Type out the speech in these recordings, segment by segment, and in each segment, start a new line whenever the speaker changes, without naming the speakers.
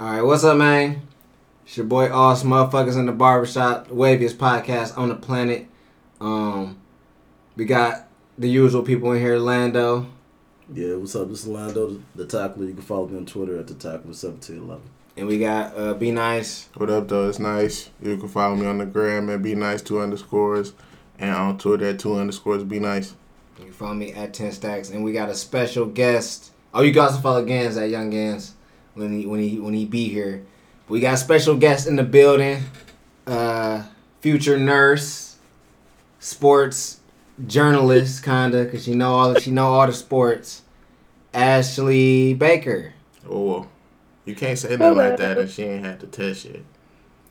All right, what's up, man? It's your boy Oz, motherfuckers in the barbershop, waviest podcast on the planet. Um, we got the usual people in here, Lando.
Yeah, what's up? This is Lando, the tackler. You can follow me on Twitter at the tackler seventeen eleven.
And we got uh, Be Nice.
What up, though? It's nice. You can follow me on the gram at be nice two underscores, and on Twitter at two underscores be nice.
You can follow me at Ten Stacks, and we got a special guest. Oh, you guys can follow Gans at Young Gans when he when he when he be here. We got a special guest in the building. Uh, future nurse, sports journalist, kinda, cause she know all she know all the sports. Ashley Baker.
Oh, you can't say nothing like that and she ain't had to test yet.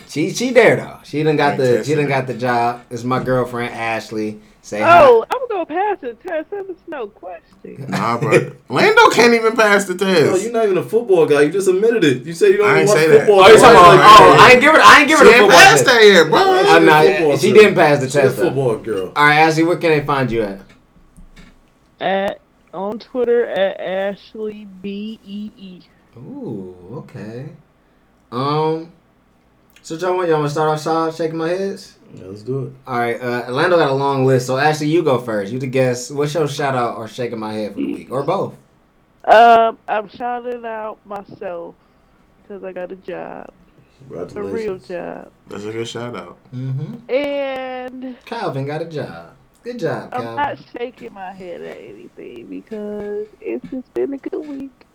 She she there though. She done got the she
testing
done got the job. It's my girlfriend Ashley. Say
Oh, I'm gonna pass the test. That's no question.
Nah, bro. Lando can't even pass the
No,
test.
you're not even a football guy. You just admitted it. You said you don't
I
even
ain't
watch
say that.
football.
hi. Oh, you talking about?
Right.
Oh, I ain't give it. I ain't give her
she
the
ain't
football
passed
test.
that yet, bro.
I'm
She's
not.
football
She didn't pass the
She's a
test. though.
football girl.
All right, Ashley, where can they find you at?
At on Twitter at Ashley B E E.
Ooh, okay. Um, so y'all want y'all want to start off shot shaking my heads?
Yeah, let's do it.
All right, uh, Orlando got a long list, so Ashley, you go first. You the guest. What's your shout out or shaking my head for the week, or both?
Um, I'm shouting out myself because I got a job, a real job,
That's a good shout out.
Mm-hmm.
and
Calvin got a job. Good job,
I'm
Calvin.
not shaking my head at anything because it's just been a good week.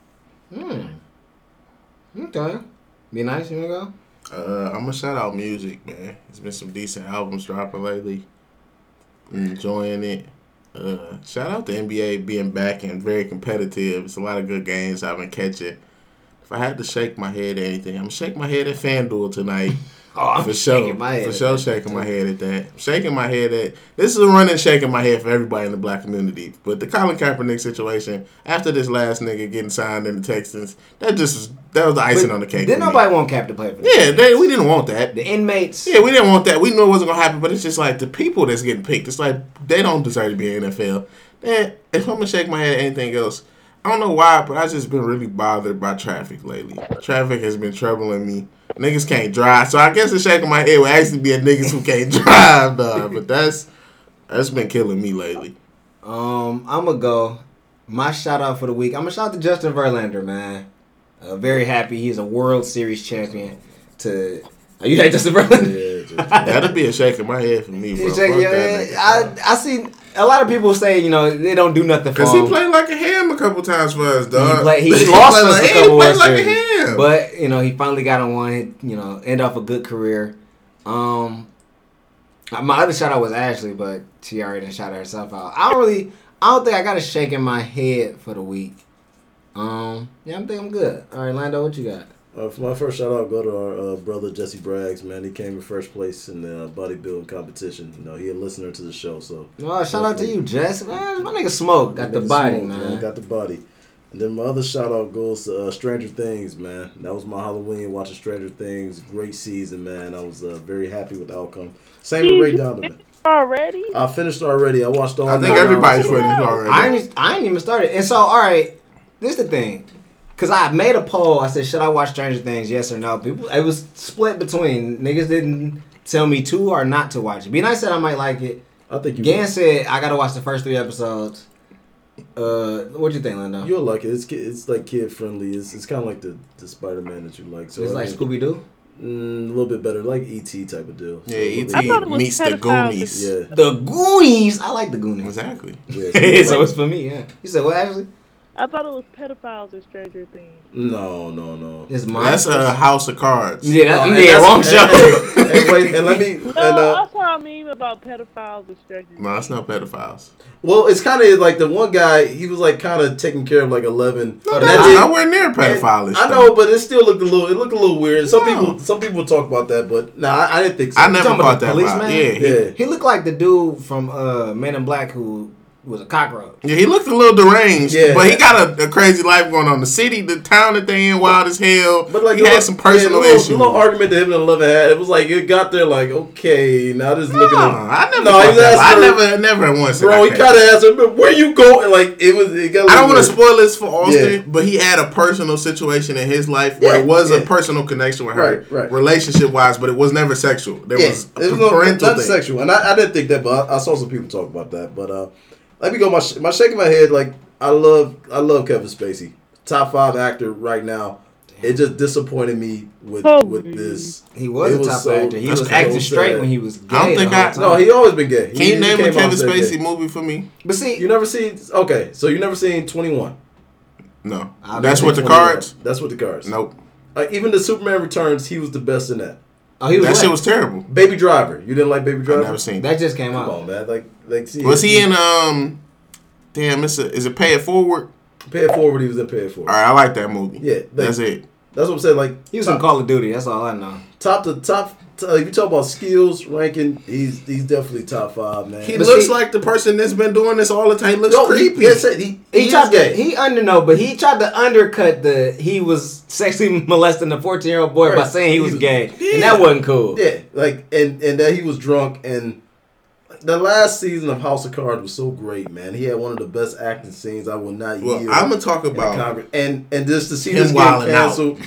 Hmm. Okay. Be nice. You wanna go?
Uh, I'm gonna shout out music, man. There's been some decent albums dropping lately. Enjoying it. Uh, shout out to NBA being back and very competitive. It's a lot of good games I've been catching. If I had to shake my head at anything, I'm gonna shake my head at FanDuel tonight.
Oh, I'm
for sure.
my head.
For sure, shaking my head at that. Shaking my head at this is a running shaking my head for everybody in the black community. But the Colin Kaepernick situation after this last nigga getting signed in the Texans, that just was, that was the icing
But
on the cake. Me.
nobody want Cap to play for?
Yeah, they, we didn't want that.
The inmates.
Yeah, we didn't want that. We knew it wasn't gonna happen, but it's just like the people that's getting picked. It's like they don't deserve to be in NFL. Then if I'm gonna shake my head at anything else, I don't know why, but I just been really bothered by traffic lately. Traffic has been troubling me. Niggas can't drive, so I guess the shaking my head would actually be a niggas who can't drive, dog. But that's that's been killing me lately.
Um, I'm gonna go. My shout out for the week. I'm gonna shout out to Justin Verlander, man. Uh, very happy he's a World Series champion. To are you hate Justin Verlander?
Yeah,
That'd be a shaking my head for me, bro.
He's shaking your head. I I see a lot of people say you know they don't do nothing for
Cause
him.
he played like a ham a couple times for us,
He,
dog.
play, he lost
played
us
like,
a
he played like a
Series, but you know he finally got on one. You know, end off a good career. Um, my other shout out was Ashley, but she already shout herself out. I don't really, I don't think I got a shake in my head for the week. Um, yeah, I'm think I'm good. All right, Lando, what you got?
uh, for my first shout out, go to our uh, brother Jesse Braggs. Man, he came in first place in the uh, bodybuilding competition. You know, he a listener to the show, so
Oh, shout out to you, Jess. Man, my nigga Smoke got the body,
smoked,
man.
Got the body. And then my other shout out goes to uh, Stranger Things, man. That was my Halloween watching Stranger Things. Great season, man. I was uh, very happy with the outcome. Same with Ray Donovan.
Already?
I finished already. I watched all.
I think
nine
everybody's
hours.
finished already.
I ain't, I ain't even started. And so, all right, this is the thing. Cause I made a poll. I said, should I watch Stranger Things? Yes or no. People, it was split between niggas didn't tell me to or not to watch it. Be nice said I might like it.
I think you.
Gan said I gotta watch the first three episodes. Uh, what do you think, Lando?
You'll like it. It's ki- it's like kid friendly. It's, it's kind of like the, the Spider Man that you like. So
it's
I
like Scooby Doo.
mm, a little bit better, like ET type of deal.
Yeah,
So
E.T.
I thought it was
meets the
pedophiles.
Goonies.
Yeah.
The Goonies. I like the Goonies.
Exactly.
yeah
so it's for me. Yeah. You said what? Actually,
I thought it was pedophiles in Stranger Things.
no, no, no.
it's mine.
That's a House of Cards.
yeah, that's,
Oh,
yeah,
that's-
wrong
and-
show.
and- and wait, and let me. And,
No,
uh,
I saw a meme about pedophiles in Stranger Things.
No, that's not pedophiles.
well, it's kind of like the one guy. He was like kind of taking care of like eleven.
No,
And
that's
that did-
nowhere near pedophile.
I know, but it still looked a little. It looked a little weird. Some
No.
people, some people talk about that, but no, I, I didn't think so.
I never
talking about
caught
the
that
policeman?
vibe. Yeah, he-
Yeah.
He looked like the dude from uh, Men in Black who was a cockroach.
Yeah, he looked a little deranged,
Yeah.
but he got a, a crazy life going on. The city, the town that they in, wild as hell.
But like
he had some personal
yeah, little,
issues.
The little argument that him and Love had, it was like it got there. Like okay, now this is looking.
No,
at,
I never.
No, he's
that. I never,
her-
never once.
Bro, he
can't.
kind of asked her, "But where you going?" Like it was. It got
I don't want to spoil this for Austin,
Yeah.
but he had a personal situation in his life where
Yeah,
it was a personal connection with her,
Right, right.
relationship wise, but it was never sexual. There was
it
a
was no, not
thing.
sexual, and I, I didn't think that, but I, I saw some people talk about that. But uh, let me go. My my shaking my head. Like I love I love Kevin Spacey, top five actor right now. It just disappointed me with
Oh.
with this.
He was
It
a top
so-
actor. He
that's
was
so
acting straight when he was gay.
I don't think I-
No, he always been gay.
Can
He-
you
he
name a Kevin Spacey movie for me?
But see,
You never seen? Okay, so you never seen Twenty One?
No,
I've
that's what the
seen
cards.
That's what the cards.
Nope,
Uh, even the Superman Returns, he was the best in that.
oh, he was.
that
what?
shit was terrible.
Baby Driver, you didn't like Baby Driver?
I
Driver?
never seen.
That just came
Come
out.
on, man. Like, like, see,
Was he in um? Damn, it's a, is it Pay It Forward?
Pay It Forward? He was in Pay It Forward.
All right, I like that movie.
Yeah, like-
that's it.
That's what I'm saying. Like,
He was
top,
in Call of Duty. That's all I know.
top to top. t- if you talk about skills ranking, he's he's definitely top five, man.
He
But
looks
see-
like the person that's been doing this all the time. He looks
No, he,
creepy.
yes, he, he,
He
is
tried to he under no, but he tried to undercut the he was sexually molesting a fourteen year old boy by saying he
He
was
was-
gay,
Yeah.
and that wasn't cool.
yeah, like and and that he was drunk and. The last season of House of Cards was so great, man. He had one of the best acting scenes. I will not
well. I'm gonna talk about
Congress. And and just to see
Him
this get
wilding out.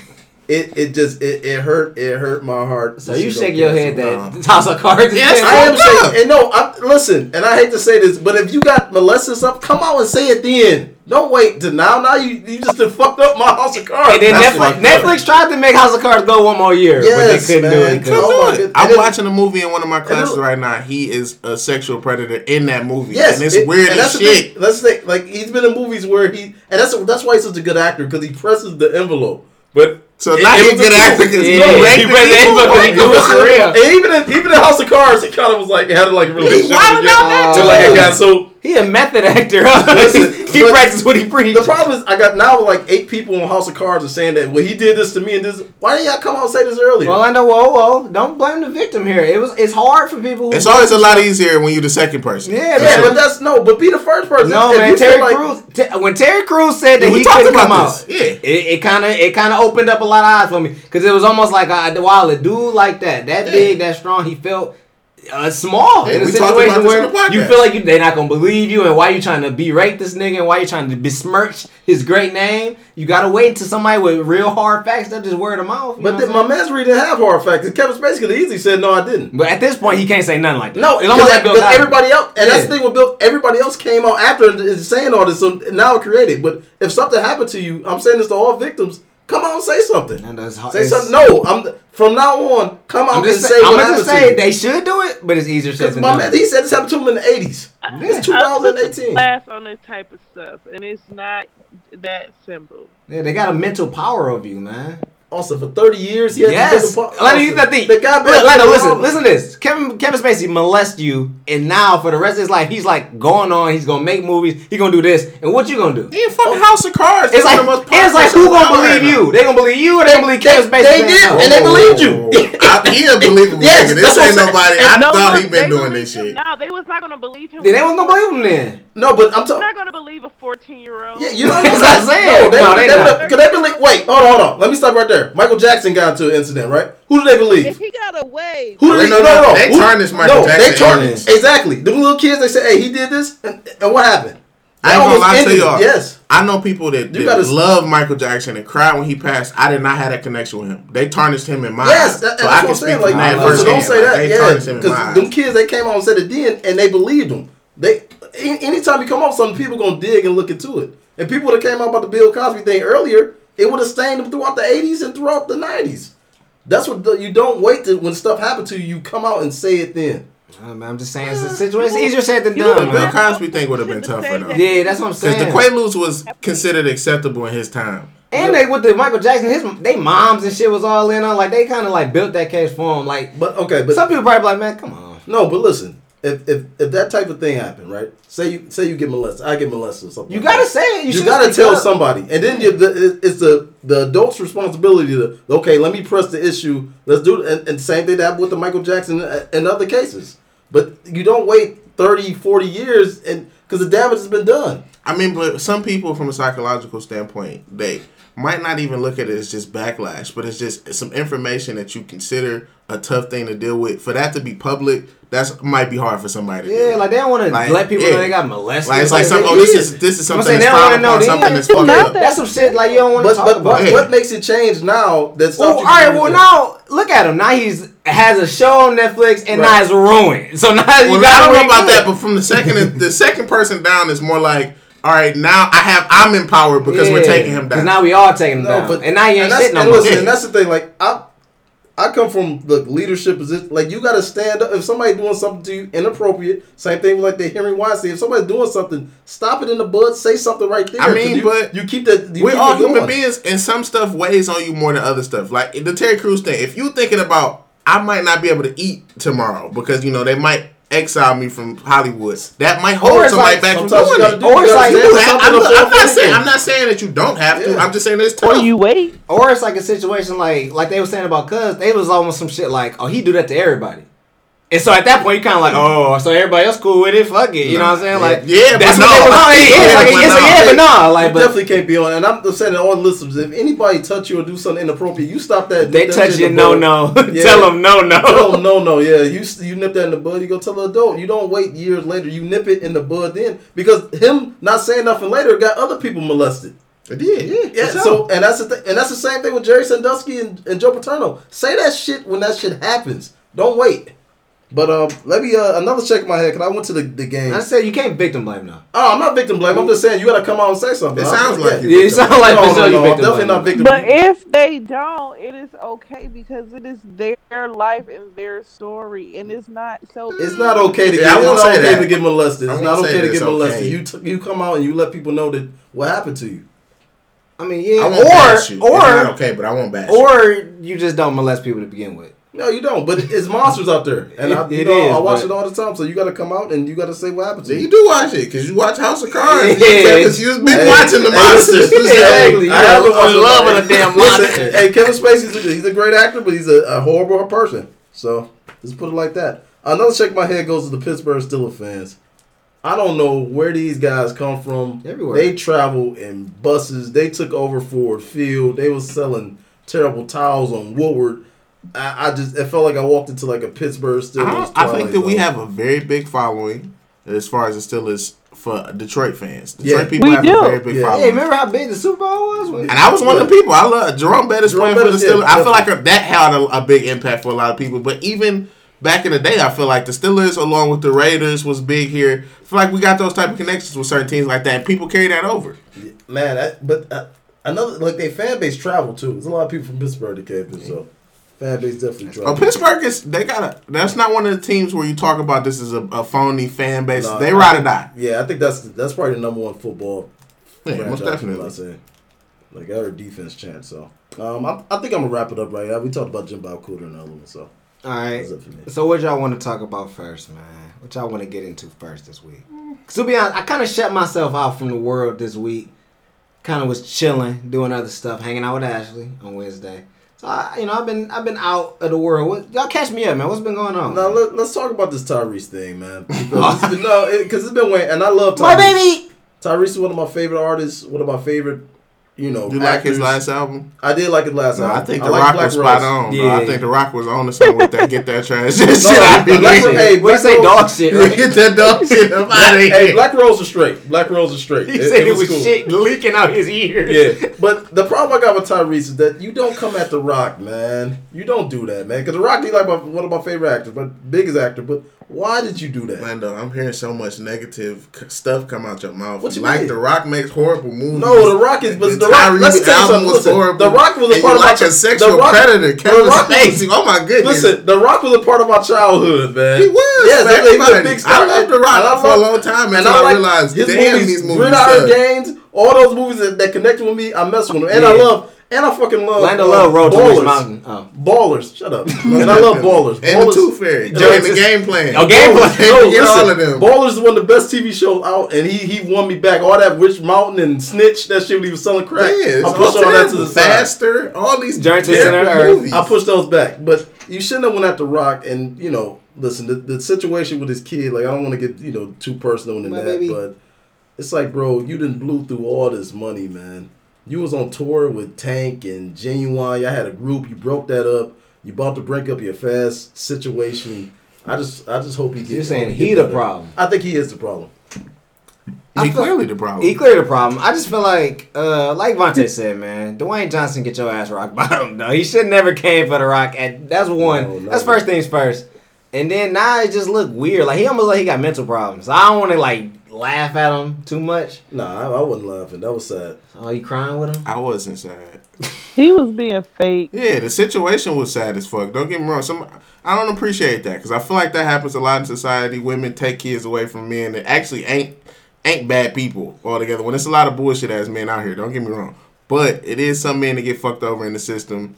Canceled, it it just it, it hurt it hurt my heart.
So you shake your head
canceled.
that House of Cards.
Yes.
I am
Fucked
saying, and no, I, listen, and I hate to say this, but if you got molested stuff, come out and say it then. Don't wait to now. Now you you just done fucked up my house of cards.
And then
That's
Netflix. Netflix tried to make House of Cards go one more year,
Yes,
but they couldn't do
man.
it. 'cause-
Come Oh
do
my
it.
God.
I'm
And it-
watching a movie in one of my classes
it-
right now. He is a sexual predator in that movie,
Yes,
and it's
it-
weird
and
as
that's the
shit.
thing. That's the thing. Like he's been in movies where he, and that's that's why he's such a good actor because he presses the envelope. But
So
it-
now
it
he's a
was
good
the
actor
truth.
because
Yeah,
he
he
raped
played
people.
the but he do it for real.
And even in even in House of Cards, he kind of was like it had like a relationship
wilding
with
out that
to like a
too.
guy. So
He a method actor. Huh?
Listen,
he practices what he preaches.
The problem is, I got now like eight people on House of Cards are saying that well he did this to me and this. Why didn't y'all come out and say this earlier?
Well, I know. Whoa, whoa! Don't blame the victim here. It was. It's hard for people. Who
It's always a lot easier when you're the second person.
Yeah,
yeah,
man.
but that's no. But be the first person.
No,
If
man. Terry
like-
Crews. Te- when Terry Crews said that
Yeah,
he couldn't come
this.
out,
Yeah.
it kind of it kind of opened up a lot of eyes for me because it was almost like uh, while a dude like that, that
Yeah.
big, that strong, he felt. Uh, small in a
we
situation where
on the podcast.
you feel like you, they're not gonna believe you, and why you trying to berate this nigga, and why you trying to besmirch his great name. You gotta wait until somebody with real hard facts that just word of mouth.
But
what
then
I'm
my
saying?
man's reading have hard facts. Kevin Spacey could have easily said no, I didn't.
but at this point, he can't say nothing like that.
No,
it's almost like Bill
because everybody else, and that's the thing with Bill. Everybody else came out after and saying all this, so now it created. But if something happened to you, I'm saying this to all victims. Come on, say something.
And that's hard-
Say
it's-
something. No, I'm from now on. Come out
I'm
and
just,
say
say, I'm
what
gonna
happened
just say they should do it, but it's easier said
Because
than done.
man, he said this happened to him in the 80s. It's
I
2018.
class on this type of stuff, and it's not that simple.
Yeah, they got a mental power of you, man.
Also, for 30 years, he had
Yes.
to
Let me that thing.
The guy
Look, Lionel, listen, listen to this. Kevin Kevin Spacey molest you, and now for the rest of his life, he's like going on. He's gonna make movies. He's gonna do this, and what you gonna do?
He in fucking House of Cards.
It's like
one the most
it's like who gonna believe
right
you? They gonna believe you, or they gonna believe Kevin Spacey?
they
man?
did,
No.
and they believed you. Oh.
I, he a believable
Yes,
nigga.
that's
This ain't
I'm
nobody.
saying.
I
No,
thought
no,
he been doing this shit.
No, they was not gonna believe him.
Then they wasn't gonna believe him then.
No, but I'm talking.
They're not gonna believe a 14 year old.
Yeah, you know
That's what I'm saying.
No, they,
No,
they,
they
they,
not.
Cause they believe. Wait, hold on, hold on. Let me stop right there. Michael Jackson got into an incident, right? Who do they
If
believe?
he got away,
Who do they?
no,
No,
no,
no,
they
Who-
tarnished Michael
no,
Jackson
They tarnished exactly. The little kids, they say, "Hey, he did this," and, and what happened?
I ain't gonna lie to y'all.
Yes.
I know people that, that
gotta-
love Michael Jackson and cry when he passed. I did not have that connection with him. They tarnished him in my
Yes,
eyes.
that,
so
that's
I
what
can
I'm
speak
saying. Like,
that
so don't say
Like,
that.
they
yeah,
tarnished him in my
because
eyes.
them kids, they came out and said it then, and they believed them. They anytime you come out with something, people gonna dig and look into it. And people that came out about the Bill Cosby thing earlier, it would have stained them throughout the '80s and throughout the '90s. That's what the, you don't wait to when stuff happens to you. You come out and say it then.
I'm I'm just saying, it's a situation. It's easier said than
You
The
done,
Bill. Cosby thing would have been tougher though.
Yeah, that's what I'm saying.
Because
saying.
the Quaaludes was considered acceptable in his time.
And they with the Michael Jackson, his they moms and shit was all in on. Like they kind of like built that case for him. Like
But okay, but
some people probably be like, man, come on.
no, but listen. If, if, if that type of thing happened, right? Say you say you get molested, I get molested or something.
You
like
gotta
that.
say it. You,
You, gotta tell
up.
somebody, and then you, the, it's the the adult's responsibility to okay. Let me press the issue. Let's do it. And, and same thing that happened with the Michael Jackson and, and other cases. But you don't wait 30, 40 years, and because the damage has been done.
I mean, but some people, from a psychological standpoint, they might not even look at it as just backlash, but it's just some information that you consider a tough thing to deal with. For that to be public, that's might be hard for somebody. to
Yeah,
do.
like they don't want to
Like,
let people
yeah.
know they got molested.
like it's like some, oh, this is this is
I'm
something
saying
that's
they don't
frowned
wanna
upon,
know
something
the
that's fucked
Not
up.
That's some shit like you don't want to
But
talk
but,
about.
but
Yeah.
what makes it change now? That's
Well, all right. Well, now look at him. Now he's has a show on Netflix, and now
Right.
it's ruined. So now you
Well,
got
I don't know about that, but from the second the second person down is more like, all right, now I have I'm empowered because we're taking him down.
now we are taking him down, and now you ain't
and that's,
shit no
and
more.
listen, and that's the thing. Like I, I come from the leadership position. Like you got to stand up if somebody doing something to you inappropriate. Same thing with like the Henry Weinstein. If somebody's doing something, stop it in the bud. Say something right there.
I mean,
you,
but
you keep that. You
We're
keep
all human beings, and some stuff weighs on you more than other stuff. Like the Terry Crews thing. If you thinking about, I might not be able to eat tomorrow because you know they might exile me from Hollywood. That might hold
it's
somebody
like
back from
sometimes
doing it.
do-
Or
you
like-
You have- I'm, I'm not saying. I'm not saying that you don't have to.
Yeah.
I'm just saying it's
Or
tough.
you wait.
Or it's like a situation like like they were saying about Cuz. They was almost some shit like, oh, he do that to everybody. And so at that point, you're kind of like, oh, so everybody else cool with it. Fuck it, you know what I'm saying? Like,
Yeah, but
that's
no.
what they was on. It is
Yeah,
like,
but
it's a yeah, but no, like, but
definitely can't be on. And I'm just saying to all the listeners, if anybody touch you or do something inappropriate, you stop that.
they
that
touch you, no, no.
Yeah.
Tell them no, no.
Tell 'em no, no, yeah. You you nip that in the bud. You go tell the adult. You don't wait years later. You nip it in the bud then because him not saying nothing later got other people molested.
It did. Yeah.
Yeah.
for
So and that's the th- and that's the same thing with Jerry Sandusky and, and Joe Paterno. Say that shit when that shit happens. Don't wait. But um, let me uh, another check in my head because I went to the, the game.
I said you can't victim blame now.
Oh, I'm not victim blame. I'm just saying you got to come out and say something.
It sounds like
yeah.
you.
Yeah, you sound like
no, no, no,
you
I'm
victim
definitely
blame
not
now.
victim.
But if they don't, it is okay because it is their life and their story, and it's not so.
It's not okay to
Yeah,
get.
I
It's
won't
not
say
okay
that.
to get molested.
I
It's
won't
not okay to get
it's
molested.
okay.
You t- you come out and you let people know that what happened to you.
I mean, yeah,
I won't bash
or.
It's not
or
okay, but I won't bash you.
or you just don't molest people to begin with.
No, you don't. But it's monsters out there, and I, you
it
know,
is,
I watch
but-
it all the time. So you got to come out and you got to say what happened to
Yeah,
you.
you do watch it because you watch House of Cards.
Yeah.
Because you was been
Hey,
watching the monsters.
Exactly.
hey,
You
I haven't
know,
watched
in love
it.
a damn monster.
Hey, Kevin Spacey's a, he's a great actor, but he's a, a horrible person. So let's put it like that. Another check my head goes to the Pittsburgh Steelers fans. I don't know where these guys come from.
Everywhere.
They travel in buses. They took over Ford Field. They was selling terrible towels on Woodward. I, I just it felt like I walked into like a Pittsburgh Steelers.
I, I think
twilight
that we have a very big following as far as it still is for Detroit fans. Detroit
Yeah.
people
We
have
do.
a very big
Yeah.
following.
Hey, remember how big the Super Bowl was? When,
And I was one of the people. I love Jerome Bettis
Jerome
playing for the
Bettis, yeah,
I feel like that had a, a big impact for a lot of people. But even back in the day, I feel like the Steelers, along with the Raiders, was big here. I feel like we got those type of connections with certain teams like that, and people carry that over.
man. I, but uh, another like their fan base travel too. There's a lot of people from Pittsburgh that came through, so fan base definitely travel.
Oh, Pittsburgh is they got a. That's not one of the teams where you talk about this as a, a phony fan base.
Nah,
they
I
ride or die.
Yeah, I think that's that's probably the number one football.
Yeah, most
I'm
definitely.
not saying. Like our defense chance. So um, I, I think I'm gonna wrap it up right now. We talked about Jim Bob Cooter and other one, so
All right.
that's it for me.
So what y'all want to talk about first, man? What y'all want to get into first this week? Cause to be honest, I kind of shut myself out from the world this week. Kind of was chilling, doing other stuff, hanging out with Ashley on Wednesday. I, you know, I've been I've been out of the world. What, y'all catch me up, man. What's been going on?
Now let, let's talk about this Tyrese thing, man. Because it's been, no, because it's been waiting, and I love Tyrese.
My baby.
Tyrese is one of my favorite artists. One of my favorite, you know,
You like his last album?
I did like his last
No,
album.
I think
I
the
like
Rock
Black
was spot on.
Yeah.
I think the Rock was on to something with that. Get that trash shit
No,
out of
Black hey,
What you
Black
say dog shit, right?
Get that dog shit out of.
Hey, Black Rose is straight. Black Rose is straight.
He said it was shit leaking out his ears.
Yeah, but the problem I got with Tyrese is that you don't come at The Rock, man. You don't do that, man. Because The Rock, he like my, one of my favorite actors, but biggest actor. But why did you do that?
Lando, I'm hearing so much negative c- stuff come out your mouth.
What you
like
mean?
The Rock makes horrible movies.
No, The Rock is, but
The
Rock. Let me tell you something. Listen,
horrible.
The Rock was a part of
like
my
a sexual
The Rock-
predator, Kevin
The Rock was-
Spacey. Oh my goodness.
Listen, The Rock was a part of my childhood, man.
He was.
Yes,
for
he was a big star.
I loved The Rock
I
for a long time
And
until
I
I, realized,
his
damn,
movies,
these movies
Gridiron. Games, all those movies that, that connect with me, I mess with them, and I love And I fucking love
Lando
uh,
Love rode to
Ballers.
Witch Mountain. Oh.
Ballers, shut up. and I love Ballers.
And
Ballers,
the Tooth Fairy.
No,
During the game plan.
Oh, game plan.
No,
No,
get
listen,
all of them.
Ballers is one of the best TV shows out, and he he won me back. All that Witch Mountain and Snitch, that shit when he was selling crack.
Yeah,
I pushed
all
all that to
terrible.
the side.
Faster. All these
Journey to the Center Earth.
movies.
I pushed those back, but you shouldn't have went at the Rock. And you know, listen, the, the situation with his kid, like I don't want to get you know too personal into
My
that,
baby.
but it's like, bro, you didn't blew through all this money, man. You was on tour with Tank and Ginuwine. Y'all had a group. You broke that up. You about to break up your fast situation. I just, I just hope he gets.
You're saying he the
better.
problem.
I think he is the problem.
I
He
feel-
clearly the problem.
He clearly the problem. I just feel like, uh, like Vontae said, man, Dwayne Johnson get your ass rock bottom. though. he should never came for the rock. And that's one.
No, no.
that's first things first. And then now it just look weird. Like he almost like he got mental problems. I don't want to like laugh at him too much.
No, I, I wasn't laughing. That was sad.
Oh, you crying with him?
I wasn't sad.
He was being fake.
Yeah, the situation was sad as fuck. Don't get me wrong. Some I don't appreciate that because I feel like that happens a lot in society. Women take kids away from men that actually ain't ain't bad people altogether. When it's a lot of bullshit ass men out here. Don't get me wrong, but it is some men that get fucked over in the system,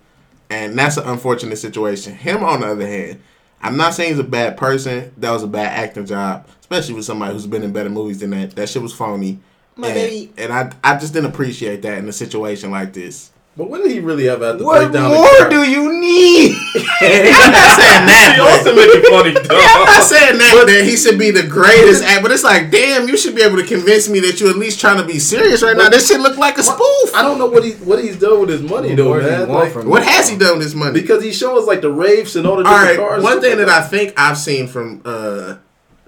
and that's an unfortunate situation. Him on the other hand, I'm not saying he's a bad person. That was a bad acting job, especially with somebody who's been in better movies than that. That shit was phony.
My
and,
baby.
and I I just didn't appreciate that in a situation like this.
But when did he really ever have to
What
break down? the
more do you need?
I'm not saying that.
He also make it funny,
I'm not saying that, that he should be the greatest act, but it's like, damn, you should be able to convince me that you're at least trying to be serious right now. This shit look like a spoof.
I don't know what he what he's done with his money
What
though,
more do you
man. Like,
What has he done with his money?
because he shows like the raves and all the
All
different
right,
cars.
one thing that I think I've seen from uh,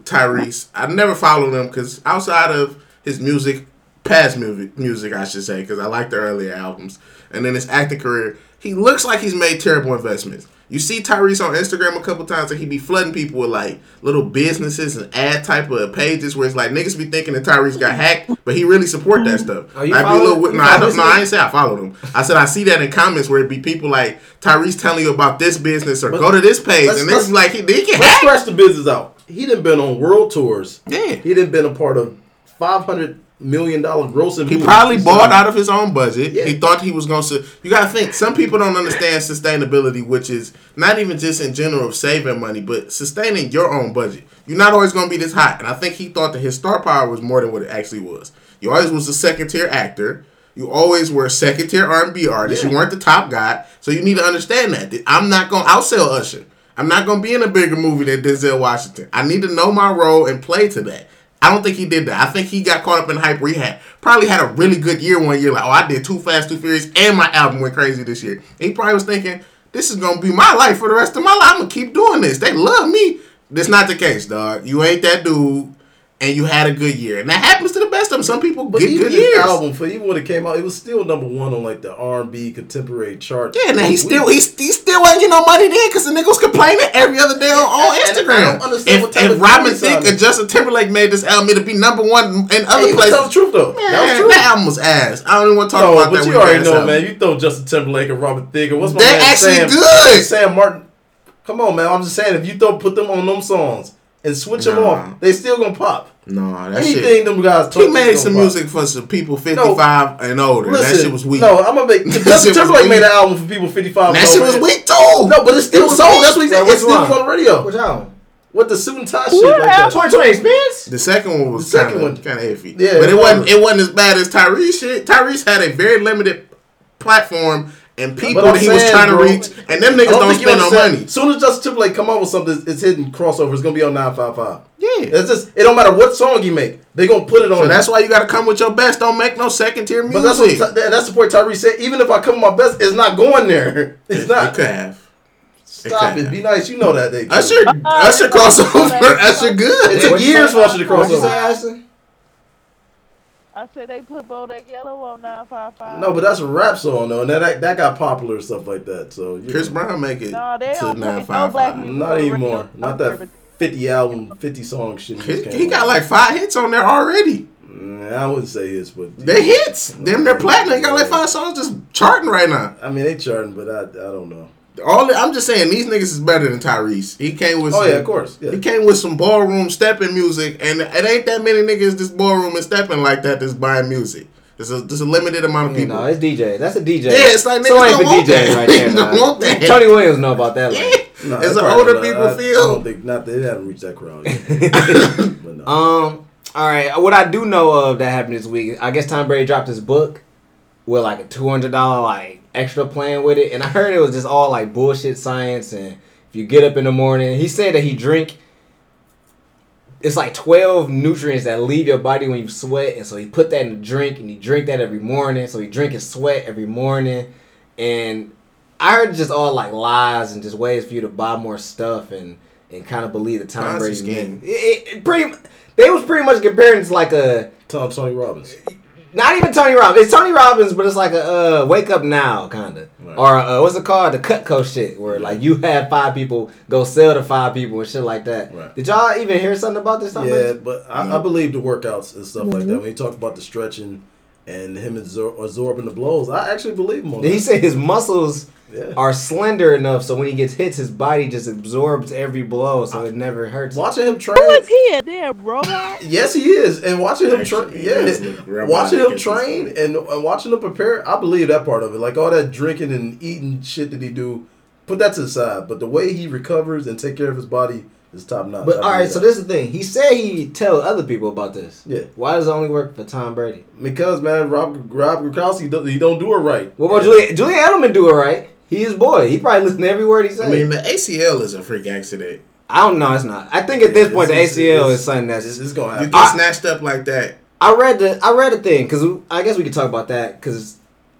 Tyrese, I never followed him because outside of his music, past music, music I should say, because I like the earlier albums, and then his acting career, he looks like he's made terrible investments. You see Tyrese on Instagram a couple times, and he be flooding people with like little businesses and ad type of pages where it's like niggas be thinking that Tyrese got hacked, but he really support that stuff.
Oh, you
I be a
follow-
little,
you
no, I don't, no, I ain't say I followed him. I said I see that in comments where it be people like Tyrese telling you about this business or
But
go to this page, and this is like he he get
Let's scratch the business out. He didn't been on world tours.
Yeah.
He didn't been a part of five hundred million dollar grossing.
He probably bought out of his own budget.
Yeah.
He thought he was going to. You got to think, some people don't understand sustainability, which is not even just in general of saving money, but sustaining your own budget. You're not always going to be this hot. And I think he thought that his star power was more than what it actually was. You always was a second tier actor. You always were a second tier R&B artist.
Yeah.
You weren't the top guy. So you need to understand that. that I'm not going to outsell Usher. I'm not to be in a bigger movie than Denzel Washington. I need to know my role and play to that. I don't think he did that. I think he got caught up in hype had probably had a really good year one year. Like, oh, I did Too Fast, Too Furious, and my album went crazy this year. And he probably was thinking, this is gonna be my life for the rest of my life. I'm gonna keep doing this. They love me. That's not the case, dog. You ain't that dude, and you had a good year, and that happens to the best of them. Some people
But
get good years.
album, for even when it came out, it was still number one on like the R and B contemporary chart.
Yeah, now he still he, he still ain't getting no money there because the nigga was complaining every other day on, on
And- and I
Instagram.
don't understand
if if Robin Thicke or. Justin Timberlake made this album, it'd be number one in other
he was
places.
telling the truth though.
Man,
that was
that, album was ass. I don't even want to talk
No,
about
but
that.
But
you
already know,
album.
man. You throw Justin Timberlake and Robert Thicke. What's my
They're
man
actually
Sam,
good.
Sam Martin. Come on, man. I'm just saying, if you throw put them on them songs and switch them off, they still gonna pop.
No, that
Anything
shit.
them guys.
He made some
gonna
music for some people 55 and older.
Listen,
that shit was weak.
No, I'm gonna make
That shit
Justin Timberlake made an album for people 55.
that
and
shit
older.
was weak too.
No, but it's still
It
sold.
weak.
That's what he
Yeah,
said.
which
It's still
one?
on the radio.
Which album?
With the suit and tie shit
What
like that.
2020 experience?
The second one was
The second
kind
one.
of kind of iffy.
Yeah,
but
it
it wasn't
was.
it wasn't as bad as Tyrese shit. Tyrese had a very limited platform and people that he was
saying,
trying to reach, and them niggas don't,
think you
spend no money.
As soon as Justin Timberlake come out with something, it's hitting crossover. It's gonna be on 955.
Yeah.
It's just it don't matter what song you make, they gonna put it on.
So that's why you got to come with your best. Don't make no second tier music.
But that's what Ty- that's the point Tyrese said. Even if I come with my best, it's not going there. It's not.
It
not.
could have.
Stop
it
it. Be nice. You know that they. I should.
Usher, Usher crossover. Usher good.
It took years for Usher to cross
What'd you say,
over.
Ashley?
I said they put Bodak Yellow on 955.
No, but that's a rap song though, and that that got popular and stuff like that. So you
Chris. Brown make it
No, they
to
don't no
five
black
five.
music.
Not anymore. Not that 50 album, 50 song shit.
He, he got like five hits on there already.
I wouldn't say his, but
They hits. Them they're platinum. They got like five songs just charting right now.
I mean they charting, but I I don't know.
All I'm just saying these niggas is better than Tyrese. He came with
Oh
some,
yeah, of course. Yeah.
He came with some ballroom stepping music, and it ain't that many niggas this ballroom and stepping like that that's buying music. There's a there's a limited amount of people.
No, it's DJ. That's a DJ.
Yeah, it's like
so
niggas
ain't
don't want
DJs
that.
right there.
Don't want that.
Tony Williams know about that. Like.
Nah,
As
they
an older
nah,
people
I, I don't think not. They haven't reached that crowd yet. no.
Um. All right. What I do know of that happened this week, I guess Tom Brady dropped his book with like a two hundred dollar like extra playing with it, and I heard it was just all like bullshit science. And if you get up in the morning, he said that he drink. It's like twelve nutrients that leave your body when you sweat, and so he put that in a drink, and he drink that every morning. So he drink his sweat every morning, and I heard just all like lies and just ways for you to buy more stuff and and kind of believe the Tom Brady
scheme.
It, it, it pretty. They was pretty much comparing to like a
Tom Tony Robbins.
Not even Tony Robbins. It's Tony Robbins, but it's like a uh, wake up now kind of,
Right.
or uh, what's it called? The Cutco shit, where like you have five people go sell to five people and shit like that.
Right.
Did y'all even hear something about this?
Yeah, but I, I believe the workouts and stuff like
Mm-hmm.
that. When he talked about the stretching and him absor- absorbing the blows, I actually believe him on
He
that.
said his muscles
Yeah.
are slender enough so when he gets hits, his body just absorbs every blow, so it never hurts.
Watching him train.
Who is he? A damn robot?
Yes, he is, and watching him train.
Actually,
Yeah,
does look robotic
watching him train and, and watching him prepare. I believe that part of it. Like all that drinking and eating shit that he do, put that to the side. But the way he recovers and take care of his body is top notch.
But
I
all right,
believe
so this is the thing. He said he tell other people about this.
Yeah.
Why does it only work for Tom Brady?
because man, Rob Rob Gronkowski he don't do it right.
What about Julian? Julian Edelman do it right. He his boy. He probably listen to every word he says.
I mean, the ACL is a freak accident.
I don't know. It's not. I think at this point the ACL
it's-
is something that's.
it's gonna
You get
I-
snatched up like that.
I read the I read a thing because I guess we could talk about that because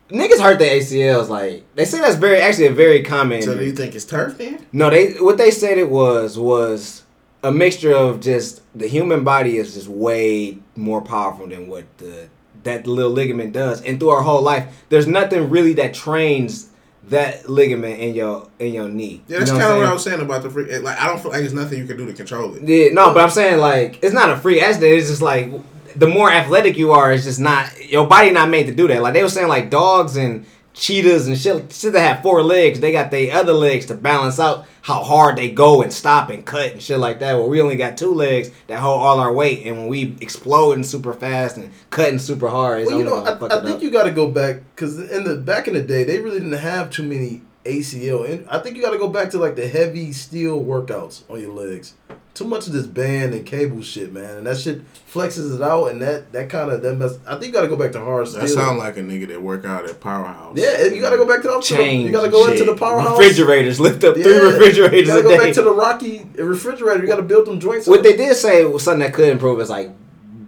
niggas hurt their ACLs like they say that's very actually a very common.
So do you think it's turf then?
no, they what they said it was was a mixture of just the human body is just way more powerful than what the that little ligament does, and through our whole life, there's nothing really that trains that ligament in your in your knee.
Yeah, that's
You know
kind of what I was saying about the freak. Like, I don't feel like there's nothing you can do to control it.
Yeah, no, but I'm saying like it's not a free accident. It's just like the more athletic you are, it's just not your body not made to do that. Like they were saying, like dogs and cheetahs and shit, shit that have four legs, they got their other legs to balance out how hard they go and stop and cut and shit like that. Where we only got two legs that hold all our weight, and when we exploding super fast and cutting super hard, it's
Well, you know, I, I think
up.
you got to go back because in the back in the day, they really didn't have too many ACL. And I think you got to go back to like the heavy steel workouts on your legs. Too much of this band and cable shit, man, and that shit flexes it out, and that that kind of that mess. I think you got to go back to hard steel.
That sound like a nigga that work out at Powerhouse.
yeah, you got to go back to the,
Change
You got to go into the powerhouse.
refrigerators lift up three
Yeah.
refrigerators
You got to go
day.
back to the Rocky refrigerator. You got to build them joints.
What
up.
they did say was something that could improve is like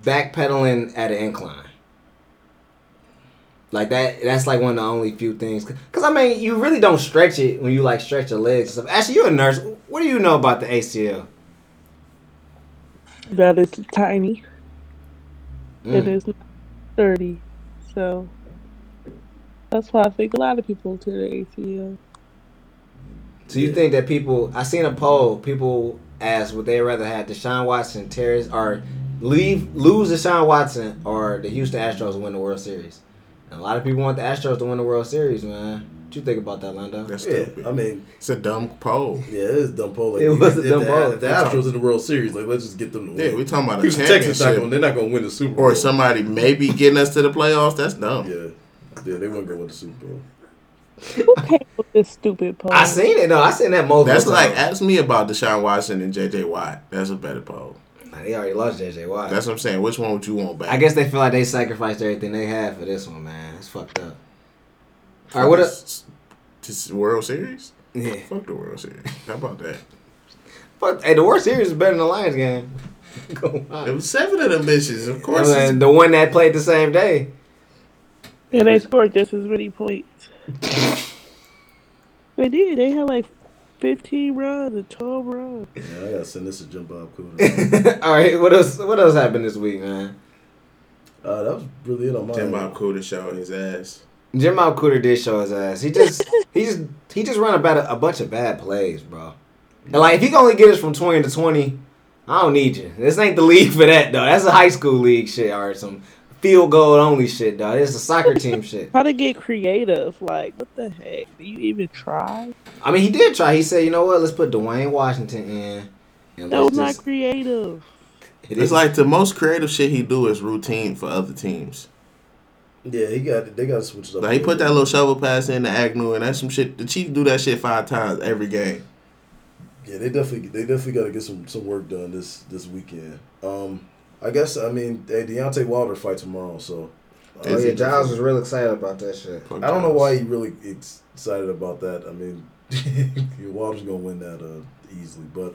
backpedaling at an incline. Like that. That's like one of the only few things. Cause I mean, you really don't stretch it when you like stretch your legs and stuff. Actually, you're a nurse. What do you know about the ACL?
That is tiny. It
Mm.
is not sturdy. So that's why I think a lot of people tear their ACL.
So you think that people? I seen a poll. People asked would they rather have Deshaun Watson tear his or leave lose Deshaun Watson or the Houston Astros win the World Series. And a lot of people want the Astros to win the World Series, man. What you think about that, Lando?
That's
Yeah,
stupid.
I mean,
It's a dumb poll.
yeah, it is dumb poll. Like,
It was a dumb poll.
If the Astros in the World Series, like let's just get them to win.
Yeah, we're talking about a
Houston Texans not
championship.
going. They're not going to win the Super Bowl.
Or somebody maybe getting us to the playoffs. That's dumb.
Yeah, yeah, they won't go with the Super Bowl.
Who came with this stupid poll?
I seen it. No, I seen that multiple
That's like ask me about Deshaun Watson and JJ Watt. That's a better poll.
They already lost JJ Watt.
That's what I'm saying. Which one would you want back?
I guess they feel like they sacrificed everything they had for this one, man. It's fucked up. All right, what? A,
Just just World Series?
yeah.
Fuck the World Series. How about that?
Fuck. Hey, the World Series is better than the Lions game. Go on.
It was seven of them bitches. Of course.
And the one that played the same day.
And they scored just as many points. they did. They had like 15 runs and 12 runs.
Yeah, I gotta send this to Jim Bob Cooter.
All right, what else? What else happened this week, man?
uh, that was really it on my
Tim
end.
Bob Cooter showing his ass.
Jim Bob Cooter did show his ass. He just he just he just run about a, a bunch of bad plays, bro. And like if he can only get us from twenty to twenty, I don't need you. This ain't the league for that though. That's a high school league shit or some field goal only shit, dog. It's a soccer team shit.
How to get creative? Like, what the heck? Do you even try?
I mean, he did try. He said, you know what? Let's put Dwayne Washington in. And
That was
let's
not creative.
It
It's
is
like the most creative shit he do is routine for other teams.
Yeah, he got. They got to switch it up.
Like, he put that little shovel pass in the Agnew, and that's some shit. The Chiefs do that shit five times every game.
Yeah, they definitely they definitely got to get some some work done this this weekend. Um, I guess I mean hey, Deontay Wilder fight tomorrow, so. uh,
Oh yeah, Giles was real excited about that shit.
Fuck
I don't know why he really excited about that. I mean, Wilder's gonna win that uh, easily, but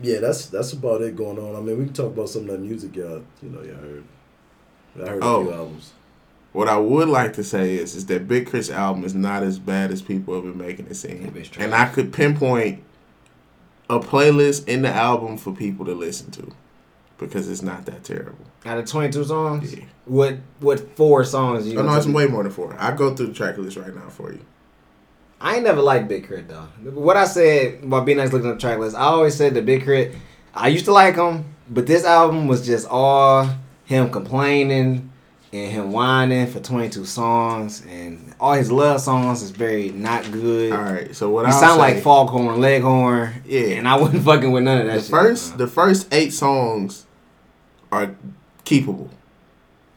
yeah, that's that's about it going on. I mean, we can talk about some of that music y'all you know y'all heard. I heard
Oh.
a few albums.
What I would like to say is, is that Big K.R.I.T. album is not as bad as people have been making it seem, and I could pinpoint a playlist in the album for people to listen to because it's not that terrible.
Out of twenty two songs,
Yeah.
what what four songs you?
Oh, no, it's way more than four. I go through the track list right now for you.
I ain't never liked Big K.R.I.T. though. What I said while being nice looking at the track list, I always said that Big Crit. I used to like him, but this album was just all him complaining and him whining for 22 songs, and all his love songs is very not good.
All right, so what I
sound like Foghorn Leghorn,
Yeah.
and I wasn't fucking with none of that
the
shit.
first the first eight songs are keepable.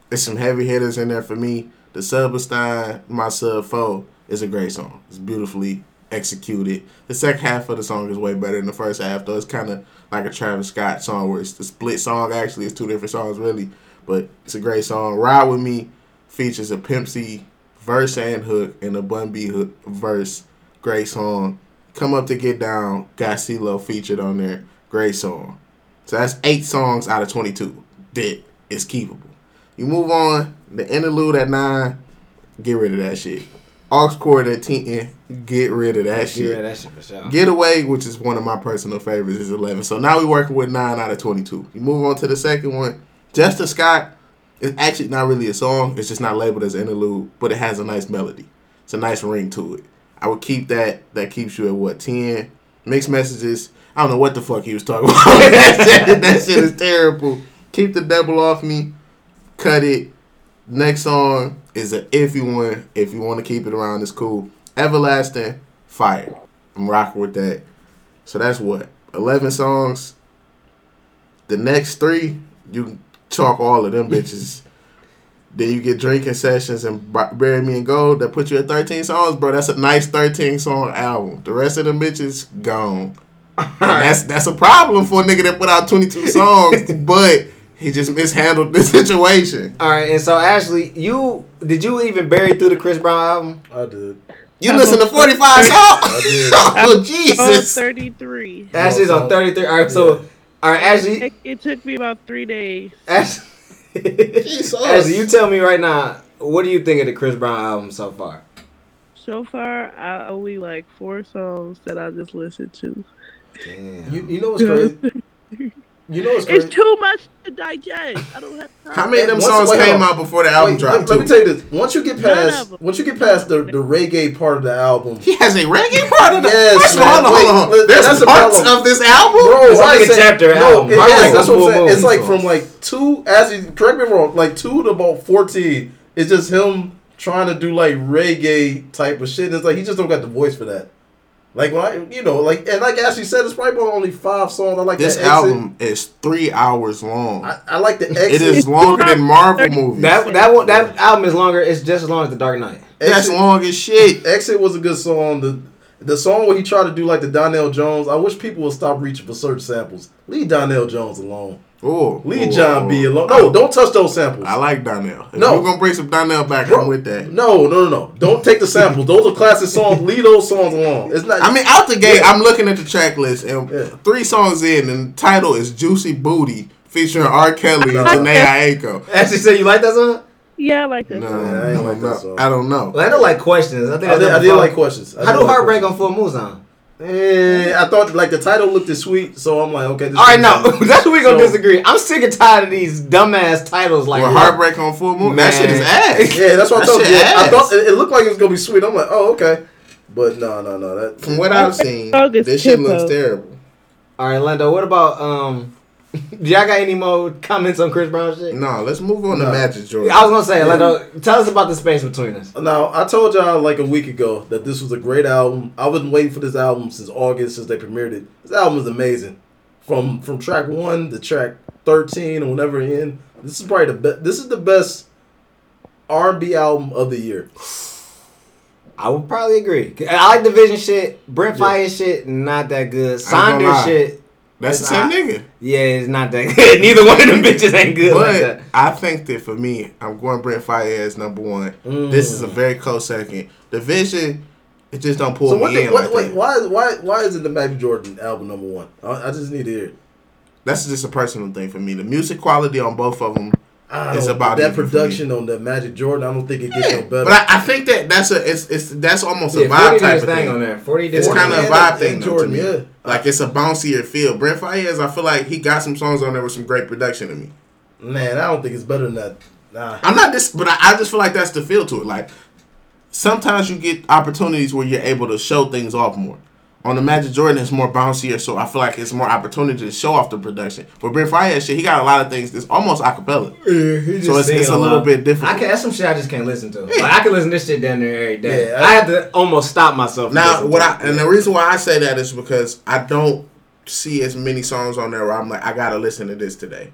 There's some heavy hitters in there for me. The Subenstein, My Sub Foe is a great song. It's beautifully executed. The second half of the song is way better than the first half, though. It's kind of like a Travis Scott song where it's the split song. Actually, it's two different songs, really, but it's a great song. Ride with Me features a Pimp C verse and hook and a Bun B hook verse. Great song. Come Up to Get Down, got CeeLo featured on there. Great song. So that's eight songs out of 22 that is keepable. You move on, the interlude at nine, get rid of that shit. Aux cord at 10, get rid of that
Yeah,
shit.
that shit for sure.
Getaway, which is one of my personal favorites, is 11. So now we're working with 9 out of 22. You move on to the second one. Justin Scott is actually not really a song. It's just not labeled as interlude, but it has a nice melody. It's a nice ring to it. I would keep that. That keeps you at what, 10? Mixed messages. I don't know what the fuck he was talking about. that, shit, that shit is terrible. Keep the devil off me. Cut it. Next song is a iffy one. If you want to keep it around, it's cool. Everlasting, fire. I'm rocking with that. So that's what eleven songs. The next three, you chalk all of them bitches. then you get drinking sessions and bury me in gold. That put you at thirteen songs, bro. That's a nice thirteen song album. The rest of them bitches gone. And that's that's a problem for a nigga that put out twenty two songs, but he just mishandled the situation.
All right, and so Ashley, you did you even bury through the Chris Brown album?
I did.
You listen to forty five songs?
did.
oh
Oh,
Jesus!
33.
Ashley's on thirty three. All right, so
Yeah.
All right, Ashley,
It, it took me about three days.
Ashley,
Jesus.
Ashley, you tell me right now, what do you think of the Chris Brown album so far?
So far, I only like four songs that I just listened to.
Damn.
You, you know what's crazy? You know what's?
It's too much to digest. I don't have time.
How many of them songs
wait,
came out before the album
Wait,
dropped?
let, let me tell you this. Once you get past, once you get past the, the reggae part of the album,
He has a reggae part of the.
Yes,
First of
man.
hold on, hold on.
Wait,
There's
that's
parts
problem.
of this album.
bro,
It's like
ain't
a
saying-
chapter
no,
album.
it
Hard
is. That's what I'm
full
saying. It's
moon
like from like two. As you correct me if I'm wrong, like two to about fourteen. It's just him trying to do like reggae type of shit. It's like he just don't got the voice for that. Like when I, you know, like and like Ashley said, it's probably only five songs. I like
This
the exit.
album is three hours long.
I, I like the exit.
it is longer than Marvel movies.
That that one that album is longer. It's just as long as the Dark Knight.
That's
Exit-
long as shit.
Exit was a good song. The the song where he tried to do like the Donell Jones. I wish people would stop reaching for certain samples. Leave Donell Jones alone.
Oh,
Leave
oh,
John B
oh.
alone. No, don't touch those samples.
I like Donell. If
No.
we're gonna bring some Donell back,
Bro,
I'm with that.
No, no, no, no. Don't take the samples. Those are classic songs. Leave those songs alone. It's not.
I mean, out the gate,
Yeah.
I'm looking at the track list, and
Yeah.
three songs in, and the title is "Juicy Booty" featuring R. Kelly and
No.
Jhené Aiko.
Ashley said you like that song.
Yeah, I like that.
No,
song.
Yeah, I ain't
I
like
don't
that
know.
song.
I don't know.
Well, I don't like questions. I think
I
that's
did, I did like questions. I
How do
like
Heartbreak
questions.
on Full Moon sound?
Eh, I thought like the title looked as sweet, so I'm like, okay. This
All right,
is-
no, that's what we gonna
So-
disagree. I'm sick and tired of these dumbass titles like
Well, Heartbreak on Full Moon, that shit is ass.
Yeah, that's what I
That
thought.
shit
Yeah, I thought it, it looked like it was gonna be sweet. I'm like, oh, okay. But no, no, no. That
From what I've seen,
Dog
this shit looks terrible.
All right, Lando. What about um? Do y'all got any more comments on Chris Brown shit?
No, let's move on to Majid Jordan.
I was gonna say, Lando. Uh, tell us about the space between us.
Now, I told y'all like a week ago that this was a great album. I've been waiting for this album since August, since they premiered it. This album is amazing. From from track one to track thirteen or whenever it end. This is probably the best. This is the best R&B album of the year.
I would probably agree. I like Division shit. Brent
Yeah.
Fire shit, not that good.
gonna.
Saunders shit,
That's the same
not-
nigga.
yeah, it's not that good. Neither one of them bitches ain't good like
But
that.
I think that for me, I'm going Brent Faiyaz as number one. This is a mm. very close second. Division, it just don't pull
So
me
what? The,
in.
what
like
wait,
that.
why? Why? Why is it the Majid Jordan album number one? I, I just need to hear. it.
That's just a personal thing for me. The music quality on both of them.
I
It's about
that production on the Majid Jordan. I don't think it gets no better.
But I, I think that that's a it's, it's that's almost a vibe type of
thing
thing.
on there. 40 did
It's kind of a vibe
and
thing, though,
Jordan,
to me.
yeah.
Like it's a bouncier feel. Brent Faiyaz, I feel like he got some songs on there with some great production to me.
Man, I don't think it's better than that. Nah.
I'm not this, but I, I just feel like that's the feel to it. Like sometimes you get opportunities where you're able to show things off more. On the Majid Jordan, it's more bouncier, so I feel like it's more opportunity to show off the production. But Brent Faiyaz, shit, he got a lot of things that's almost acapella. So it's, it's a little bit different.
I can, that's some shit I just can't listen to. Like, I can listen to this shit down there every day.
Yeah,
I, have to almost stop myself.
Now, what I and the reason why I say that is because I don't see as many songs on there where I'm like, I gotta listen to this today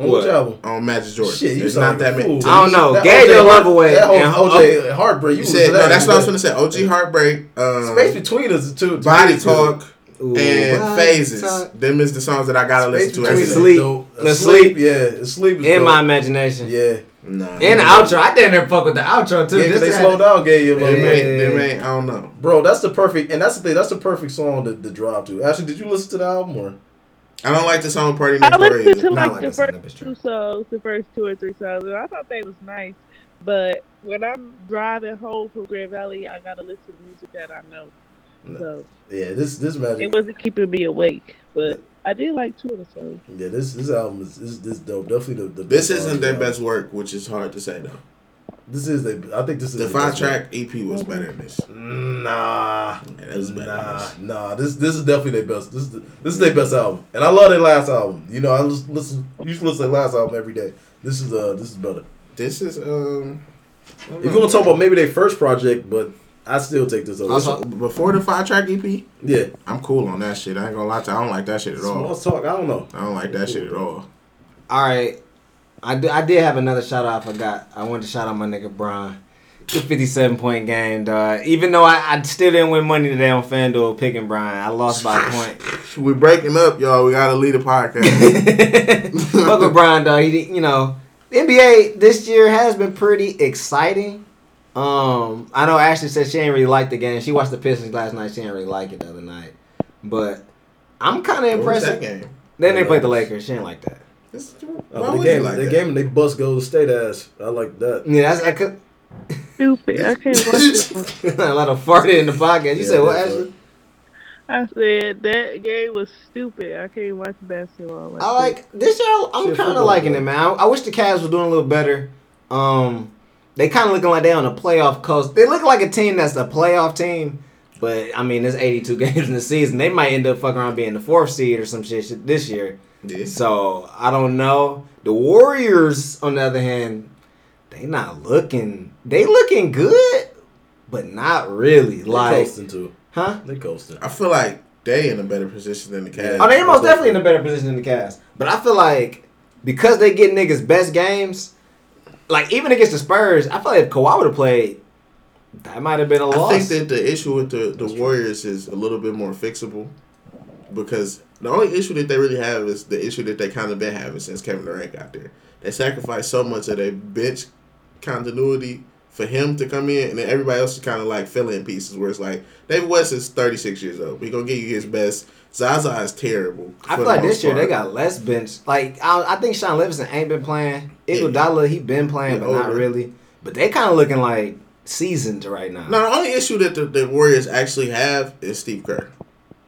On which
What?
album?
on Majid Jordan.
Shit, you
It's
sound
not that
like
many.
fool.
I don't know.
That
Gauge
OJ
your love away.
That
and-
whole OG Heartbreak.
You
You
said
said
no. That's what I was gonna say. OG Heartbreak, um,
Space between us two.
Body Talk,
Ooh,
and
Body
Phases.
Talk.
Them is the songs that I gotta
Space
listen to
between
every
us.
Sleep.
dope.
The
Asleep, yeah. Sleep is
In
dope.
my imagination.
Yeah.
Nah,
And the outro. I didn't there fuck with the outro too.
Yeah, 'cause
This
they
had-
slowed down, gave you a
They
little
may,
bit.
they may, I don't know.
Bro, that's the perfect, and that's the thing. That's the perfect song to, to drive to. Actually, did you listen to the album or?
I don't like the song Party
I
Next Door
I
listened
to like
like
the
this,
first two songs, the first two or three songs, and I thought they was nice. But when I'm driving home from Grand Valley, I gotta listen to music that I know. So
Yeah, this this magic.
it wasn't keeping me awake, but I did like two of the songs.
Yeah, this this album is this this dope. Definitely the, the
This isn't their
album.
best work, which is hard to say though.
This is they. I think this is
The five track EP was better than this.
Nah,
Yeah, that was better than
nah,
this.
nah. This this is definitely their best. This is the, this is their best album, and I love their last album. You know, I just listen. Used to listen to their last album every day. This is uh this is better.
This is um.
If you want to talk about maybe their first project, but I still take this over.
Also, before the five track EP,
yeah,
I'm cool on that shit. I ain't gonna lie to you. I don't like that shit at all.
small
all.
talk. I don't know.
I don't like that shit at all.
All right. I, d- I did have another shout out I forgot. I wanted to shout out my nigga Brian. The 57 point game, dog. Even though I, I still didn't win money today on FanDuel picking Brian, I lost by a point.
We breaking up, y'all. We gotta lead the podcast.
Fuck with Brian, dog. He, you know, the NBA this year has been pretty exciting. Um, I know Ashley said she ain't really like the game. She watched the Pistons last night. She didn't really like it the other night. But I'm kind of impressed.
that game?
Then they played the Lakers. She didn't like that.
This-
Uh,
why
the
was
game,
it like
the
that?
game, and they bust Golden State ass. I like that.
Yeah, that's I could.
Stupid. I can't watch it.
a lot of farting in the podcast. You
Yeah,
said what,
that's
Ashley?
I said that game was stupid. I can't watch basketball. Like
I like this year. I'm kind of
football,
liking
man.
it, man. I, I wish the Cavs were doing a little better. Um, they kind of looking like they on a playoff coast. They look like a team that's a playoff team. But I mean, there's 82 games in the season. They might end up fucking around being the fourth seed or some shit this year.
Yeah.
So I don't know. The Warriors, on the other hand, they not looking. They looking good, but not really.
They
Like,
coasting too.
huh?
They coasting.
I feel like they in a better position than the Cavs.
Oh, they most definitely in a better position than the Cavs. But I feel like because they get niggas best games, like even against the Spurs, I feel like if Kawhi would have played, that might have been a loss.
I think that the issue with the, the Warriors is a little bit more fixable because the only issue that they really have is the issue that they kind of been having since Kevin Durant got there. They sacrificed so much of their bench continuity for him to come in, and then everybody else is kind of like filling in pieces. Where it's like David West is thirty six years old. He gonna give you his best. Zaza is terrible.
I feel like this year they got less bench. Like I, I think Shaun Livingston ain't been playing. Iguodala he been playing,
Yeah,
but not really. But they kind of looking like seasoned right now.
No, the only issue that the, the Warriors actually have is Steve Kerr.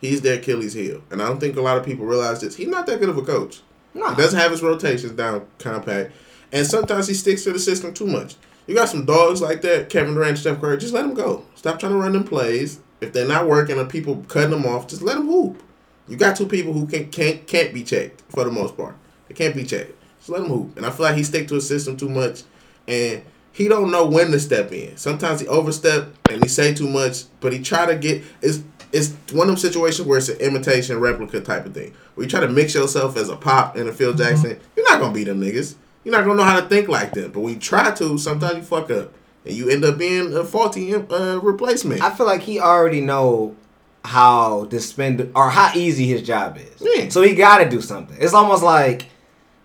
He's their Achilles heel, and I don't think a lot of people realize this. He's not that good of a coach.
Nah.
He doesn't have his rotations down compact, and sometimes he sticks to the system too much. You got some dogs like that, Kevin Durant, Steph Curry. Just let them go. Stop trying to run them plays. If they're not working or people cutting them off, just let them hoop. You got two people who can can't can't be checked for the most part. They can't be checked. Just let them hoop. And I feel like he stick to his system too much, and he don't know when to step in. Sometimes he overstep and he say too much, but he try to get it's it's one of them situations where it's an imitation replica type of thing. Where you try to mix yourself as a pop and a Phil Jackson, you're not gonna be them niggas. You're not gonna know how to think like them. But when you try to, sometimes you fuck up and you end up being a faulty uh, replacement.
I feel like he already know how to spend or how easy his job is.
Yeah.
So he got to do something. It's almost like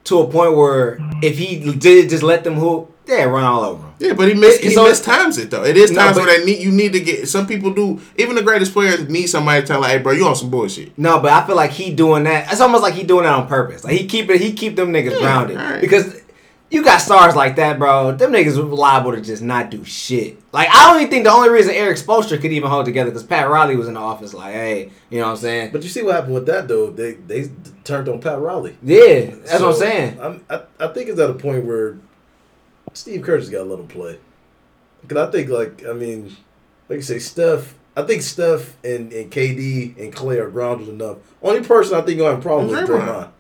to a point where if he did just let them hoop, yeah, run all over him.
Yeah, but he missed he missed times it though. It is
No,
times
but-
where they need you need to get some people do even the greatest players need somebody to tell like, hey bro, you on some bullshit.
No, but I feel like he doing that. It's almost like he doing that on purpose. Like he keep it. He keep them niggas grounded
alright.
because you got stars like that, bro. Them niggas are liable to just not do shit. Like I don't even think the only reason Erik Spoelstra could even hold together because Pat Riley was in the office. Like, hey, you know what I'm saying?
But you see what happened with that though? They they turned on Pat Riley.
Yeah, that's what I'm saying.
I'm, I I think it's at a point where Steve Kerr just got to let him play. Because I think like I mean, like you say, Steph. I think Steph and, and KD and Clay are grounded enough. Only person I think gonna have a problem with is
Draymond.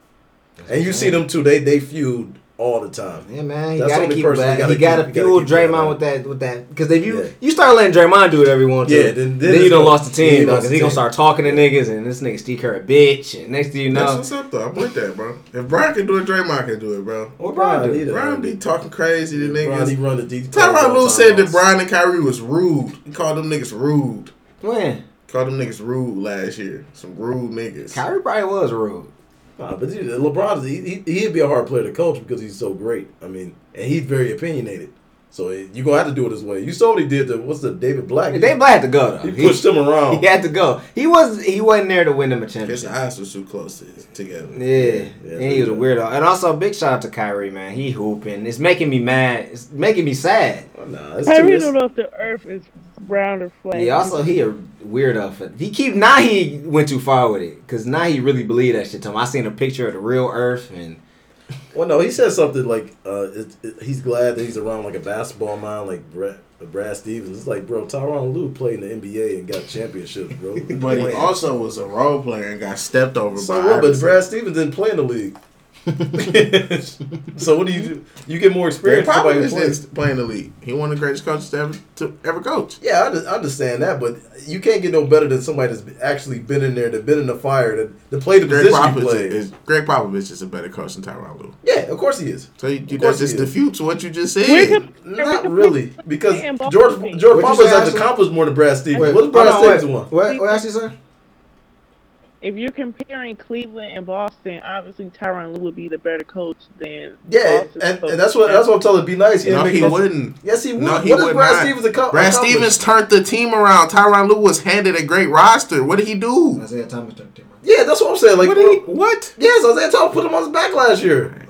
Draymond. And you see them too. They they feud all the time.
Yeah, man, he
That's the
gotta keep
person
that.
you gotta
he gotta
keep- you gotta
fuel
keep that
Draymond
up.
with that, with that. Because if you
Yeah.
you start letting Draymond do whatever he wants to,
Yeah, then- then
you
it's
done
gonna-
lost the team,
you
Because
the
he gonna start talking to niggas, and this nigga Steve Kerr a bitch, and next thing you
That's
know,
what's up though. I'm with that, bro. If Brian can do it, Draymond can do it, bro.
what Brian
Brian
do?
either.
Brian be talking crazy to
Brian, he
niggas.
run the D.
Tyronn Lue said that Brian and Kyrie was rude. He called them niggas rude.
When
Called them niggas rude last year. Some rude niggas.
Kyrie probably was rude.
Nah, but dude, LeBron, he, he he'd be a hard player to coach because he's so great. I mean, and he's very opinionated. So you gonna have to do it this way. You saw what he did to what's the David Black?
They Black had to go though.
He pushed him around.
He had to go. He was he wasn't there to win them a championship.
His
championship.
eyes were too close to, together.
Yeah,
Yeah,
and he was a weirdo. And also, big shout out to Kyrie, man. He hooping. It's making me mad. It's making me sad.
Oh, nah, it's
Kyrie don't know if the earth is round or flat.
Yeah. Also, he a weirdo. For, he keep now he went too far with it because now he really believe that shit. To him, I seen a picture of the real Earth and
well, no, he said something like uh, it, it, he's glad that he's around like a basketball mind like Brad, Brad Stevens. It's like, bro, Tyronn Lue played in the NBA and got championships, bro.
But he also was a role player and got stepped over
so
by
what? But Brad Stevens didn't play in the league. so what do you do? You get more experience. than somebody who
Popovich
plays.
didn't play in the league. He one of the greatest coaches to ever, to ever coach.
Yeah, I I understand that, but you can't get no better than somebody that's actually been in there, that been in the fire, that, that played the
Gregg
position you
Popovich
played.
is Gregg Popovich is a better coach than Tyronn Lue.
yeah, of course he is.
So you, you, that just
he is.
defutes what you just said.
could-
Not really, because George George
What'd
Popovich has accomplished more than Brad Stevens.
Wait,
what does Brad
hold on,
Stevens want?
What? What actually say?
If you're comparing Cleveland and Boston, obviously Tyronn Lue would be the better coach than
Yeah,
Boston's
and,
coach.
and that's what that's what I'm telling. Be nice. He
No, he
no-
wouldn't.
Yes, he would.
No, he
what does
would
Brad
not.
Stevens accom-
Brad? Stevens turned the team around. Tyronn Lue was handed a great roster. What did he do?
Isaiah Thomas turned the team around.
Yeah, that's what I'm saying. Like,
What he, what?
yes, Isaiah Thomas put him on his back last year.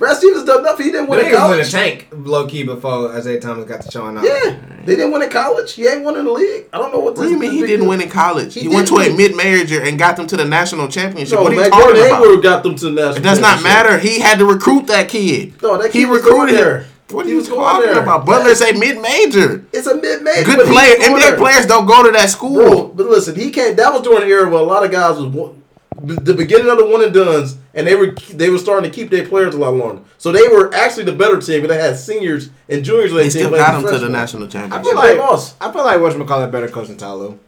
Brad Stevens done nothing. He didn't
But
win in
niggas was in the tank low key before Isaiah Thomas got to showing up.
Yeah, they didn't win in college. He ain't won in the league. I don't know what.
What do you mean he didn't win in college?
He
He, went to a mid-major and got them to the national championship.
No,
what are you
man,
talking
Gordon
about?
Hayward got them to the national.
It does not matter. He had to recruit that kid.
No, that
he
kid was
recruited
there.
him. What are you
was going
talking
there.
about? Butler's a mid-major.
It's a mid-major.
Good
but
player. NBA
there.
players don't go to that school.
Bro, but listen, he can't. That was during the era where a lot of guys was one- the beginning of the one and duns, and they were they were starting to keep their players a lot longer. So they were actually the better team, but they had seniors and juniors. on
They
their
still
team
got
playing
him to the
freshmen.
national
I
championship.
feel
They
like
lost.
I feel like whatchamacallit a better coach than Ty Lue.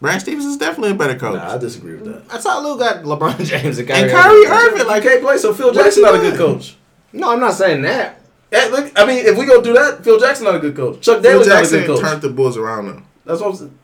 Brad Stevens is definitely a better coach.
Nah, I disagree with that.
I thought Lue got LeBron James and Kyrie.
and Kyrie
Irving.
Irving,
Like,
like,
can't play, so Phil
What is
Jackson not a good coach.
No, I'm not saying that.
Hey, look, I mean, if we gonna do that, Phil Jackson not a good coach. Chuck
Phil
Daly's not a good coach.
turned the Bulls around though.
That's what I'm saying.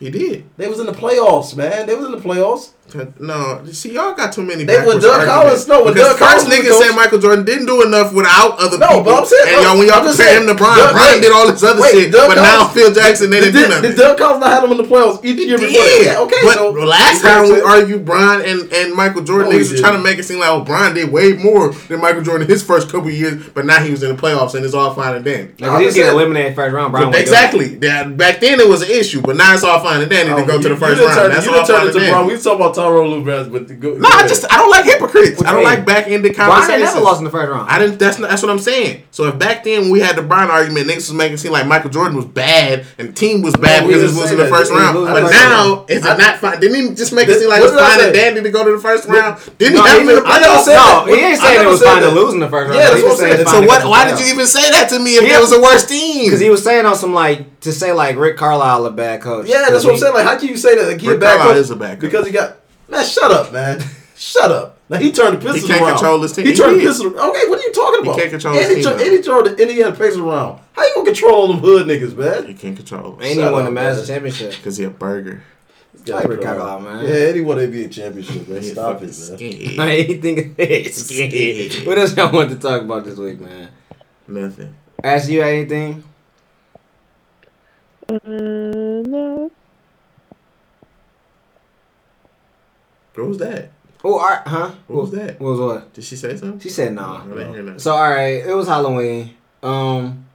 He did.
They was in the playoffs, man. They was in the playoffs.
No, see, y'all got too many.
They- when
backwards
Doug
arguments.
Collins- no, when
because
Doug
first
Collins was
nigga said Michael Jordan didn't do enough without other
No,
people.
but I'm saying-
and y'all, when y'all
I'm
compare him to Brian,
Doug-
Brian
wait,
did all this other
wait,
shit,
Doug
but now Phil Jackson they
Did,
didn't do
did,
nothing.
did Doug Collins not have them in the playoffs each year before?
Yeah,
Yeah, okay.
but
so
last time we
I'm
argued Brian and, and Michael Jordan,
No,
niggas was trying to make it seem like oh Brian did way more than Michael Jordan his first couple years, but now he was in the playoffs and it's all fine and dandy.
Like,
I'm
he
just
was getting eliminated first round. Brian
But
wasn't doing
exactly. That back then it was an issue, but now it's all fine and dandy
Oh,
to go to the first round. That's
you
all
turned
fine
it
and
to Brian.
dandy.
We was talking about Tyronn Lue, Brad, but the go,
No, I just I don't like hypocrites. I don't
mean?
like back ended
it. Brian
conversations.
never lost in the first round.
I didn't. That's not, that's what I'm saying. So if back then we had the Brian argument, niggas was making it seem like Michael Jordan was bad and the team was bad
No,
because it was
say
in the first round. But
first
now
round.
is it
I-
not fine? Didn't he just make it seem like it was fine and dandy to go to the first round? Didn't
No,
he have him in the
I never
playoffs?
said
no, he ain't
I
saying it was fine to lose in the first round.
Yeah, that's
He
what
was
I'm
saying
saying.
So what? Why did you even say that to me if it was the worst team?
Because he was saying on some like to say like Rick Carlisle a bad coach.
Yeah, that's what I'm saying. Like, how can you say that? Like, he a
Rick
bad
Carlisle
coach
is a bad coach.
because he got man. Shut up, man. Shut up. Now he turned the Pistons
He can't
around.
control his team.
He
He
turned the
did.
Pistons. Okay, what are you talking about?
He can't control
and
his
he
team,
turned, and he turned the Indiana Pacers around. How you gonna control them hood niggas, man?
He can't control
And
him
he
Shut
won the
up,
Masters championship.
because he a burger.
Like Rick Carlisle, man.
Yeah, and he won the NBA championship, man. Stop it, man.
scared.
I ain't think it's
Scared.
What else y'all want to talk about this week, man?
Nothing.
Ask you anything?
Uh, no.
What was that?
Oh, all right, huh?
What was that?
What was what?
Did she say something?
She said no.
I didn't hear nothing.
So all right, it was Halloween. Um,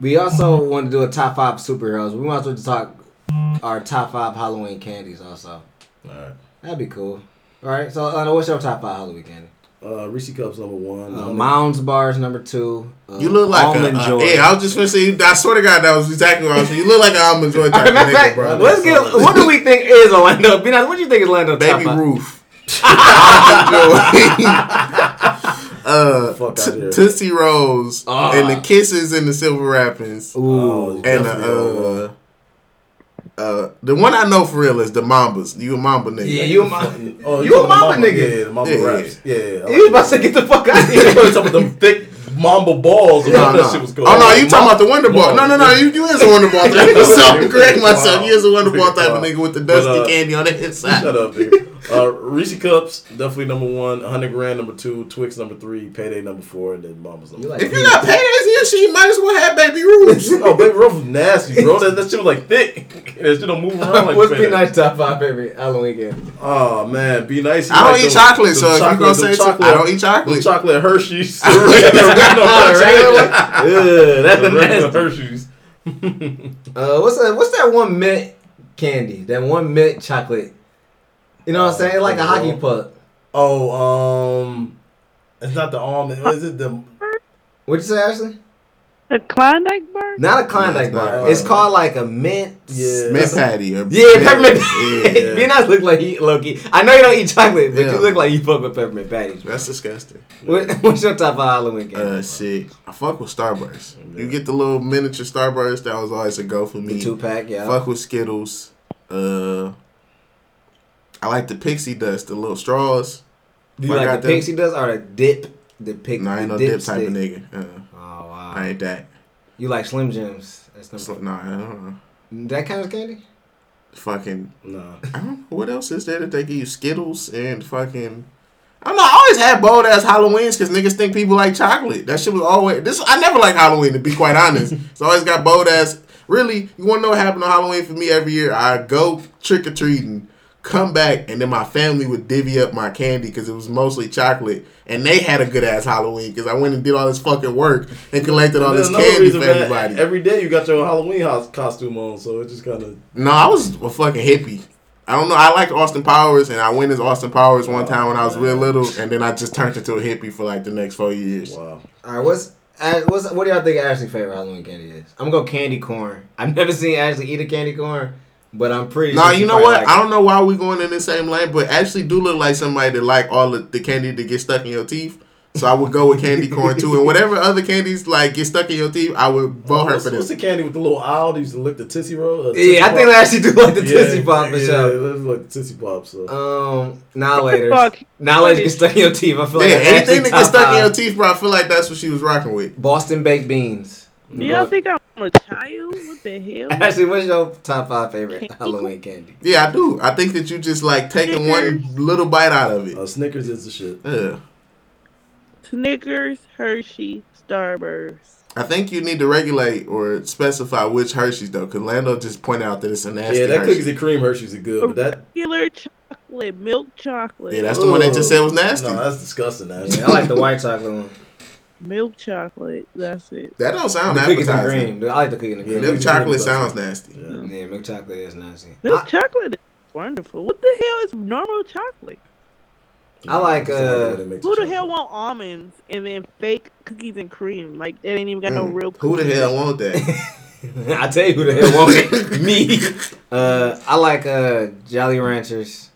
we also want to do a top five superheroes. We want to talk our top five Halloween candies also.
Alright.
That'd be cool. All right. So uh, what's your top five Halloween candy?
Uh, Reese Cups number one.
Uh, Mounds bars number two. Uh,
You look like a,
almond
uh,
joy.
yeah. I was just gonna say. I swear to God, that was exactly what I was saying. You look like an almond joy type
right,
of
matter of
nigga,
fact,
bro.
let's get. What do we think is Orlando? Be nice. What do you think is Orlando?
Baby
top five?
Ruth. Almond joy. uh, t- Tootsie Rolls
Ah.
and the kisses and the silver wrappings
Oh,
Ooh.
and
definitely
uh, uh, the one I know for real is the Mambas. You a Mamba nigga?
Yeah, you a Ma-
Oh,
you a
talking
Mamba nigga.
Yeah, the Mamba
Yeah,
raps. Yeah, yeah.
You was about to say get the fuck out of
You
here.
talking about them thick Mamba balls? and
No,
all
no.
shit was going
oh no,
on.
you talking about the Wonder Ball? No, no, no. You, you is a Wonder Ball. type. so correct myself.
Wow.
You is a Wonder Ball type of nigga with the dusty
But, uh,
candy on the inside.
Shut up, nigga. Uh, Reese Cups definitely number one. 100 grand number two. Twix number three. Payday number four, and then Mama's number.
You
one.
like-
If you got paydays here, she might as well have Baby Ruths.
oh, Baby Ruth was nasty, bro. That, that shit was like thick. that shit don't move around like
What's
Payday.
be nice top five favorite Halloween candy?
Oh man, be nice.
I don't eat chocolate, so if you gonna say something, I don't eat chocolate.
them chocolate Hershey's.
Regular? Ugh, that's a
Regular. Hershey's.
Uh, what's that? What's that one mint candy? That one mint chocolate. You know what I'm saying? Like a hockey puck.
Oh, um, it's not the almond. What is it? The
What'd you say, Ashley?
A Klondike bar?
Not a Klondike
No, it's
bar. It's called like a mint.
Yeah.
Mint patty. Or
Yeah, peppermint.
Yeah.
Be nice. Look like he Loki. I know you don't eat chocolate, but
Yeah.
you look like you fuck with peppermint patties.
That's disgusting.
What, what's your top five Halloween candy?
Uh, shit. I fuck with Starburst. You get the little miniature Starburst. That was always a go for
the
me.
two pack, yeah.
Fuck with Skittles. Uh, I like the pixie dust, the little straws.
Do you
I
like the
them.
pixie dust or the dip? The pick.
No, I ain't no
dip
dip type of
stick?
nigga. Uh, I ain't that.
You like Slim Jims? That's number.
nah, I don't know.
That kind of candy?
no.
Fucking. I don't know what else is there that they give you Skittles and fucking. I don't know. I always had bold ass Halloweens because niggas think people like chocolate. That shit was always this. I never like Halloween to be quite honest. so I always got bold ass. Really, you want to know what happened on Halloween for me every year? I go trick or treating, come back, and then my family would divvy up my candy because it was mostly chocolate, and they had a good ass Halloween because I went and did all this fucking work and collected all
There's
this candy
reason,
for
man,
everybody.
Every day you got your Halloween house costume on, so it just kind of.
No, I was a fucking hippie. I don't know. I liked Austin Powers, and I went as Austin Powers one time when I was real little, and then I just turned into a hippie for like the next four years.
Wow.
All right, what's uh, what's what do y'all think Ashley's favorite Halloween candy is? I'm gonna go candy corn. I've never seen Ashley eat a candy corn, but I'm pretty.
Nah,
sure
you know what?
like
I don't know why we going in the same lane, but actually do look like somebody that like all the, the candy that get stuck in your teeth. So I would go with candy corn too, and whatever other candies like get stuck in your teeth, I would vote her
what's,
for
what's
this.
the candy with the little owl that used to lick the Tootsie Roll? Uh,
Yeah, I think I actually do like the
Yeah,
Tootsie Pop for
yeah,
sure.
it looks like Tootsie Pop. So.
Um, now later, now later get stuck in your teeth. I feel
Yeah,
like
anything that
top
gets stuck in your teeth, bro, I feel like that's what she was rocking with.
Boston baked beans.
Do y'all think I'm a child? What the hell?
Ashley, what's your top five favorite
Candy
Halloween candy?
Yeah, I do. I think that you just like taking one little bite out of it.
Uh, Snickers is the shit.
Yeah.
Snickers, Hershey, Starburst.
I think you need to regulate or specify which Hershey's though, because Lando just pointed out that it's a nasty
yeah, that
Hershey.
cookies and cream Hershey's are good, but that
Regular chocolate, milk chocolate.
Yeah, that's the one they just said was nasty.
No, that's disgusting. That.
I like the white chocolate one.
Milk chocolate. That's it.
that don't sound
The cookies and
appetizing.
cream. I like the cookies and
Yeah,
cream.
Milk
Milk
chocolate sounds nasty.
Yeah.
Yeah, milk chocolate is nasty.
Milk
I,
chocolate is wonderful. What the hell is normal chocolate?
I like, uh,
Who the hell want almonds and then fake cookies and cream? Like that ain't even got no
Mm.
real.
Who the
cookies.
hell want that?
I tell you who the hell want it. Me. Uh, I like uh Jolly Ranchers.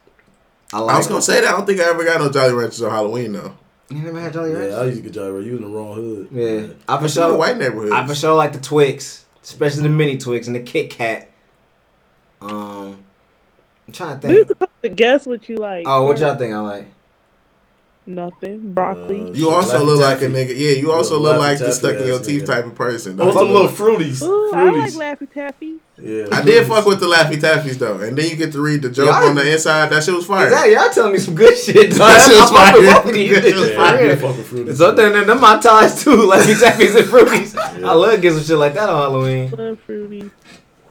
I like.
I was gonna say that. I don't think I ever got no Jolly Ranchers on Halloween though.
You never had Jolly
Yeah, I used to get Jolly Rancher. You in the wrong hood.
Yeah, I for
It's in the
sure.
white neighborhood.
I for sure like the Twix, especially the mini Twix and the Kit Kat. Um, I'm trying to
We
think.
supposed to guess what you like.
Oh, what y'all think I like?
Nothing. Broccoli.
Uh,
You also look like a nigga. Yeah, you also
Yeah,
look like the stuck in your teeth
nigga.
type of person.
I want some little fruities.
Ooh, I like. Laffy Taffy.
Yeah,
I did fuck with the Laffy Taffies though, and then you get to read the joke
Y'all-
on the inside. That shit was fire.
Exactly, y'all telling me some good shit. Dog.
That shit was
I fuck with
fire.
both of these
That shit was
bitches.
Yeah, I
for
did fuck with fruities.
So then, then my ties too, like these tappies and fruities. I love getting some shit like that on Halloween.
Love fruity.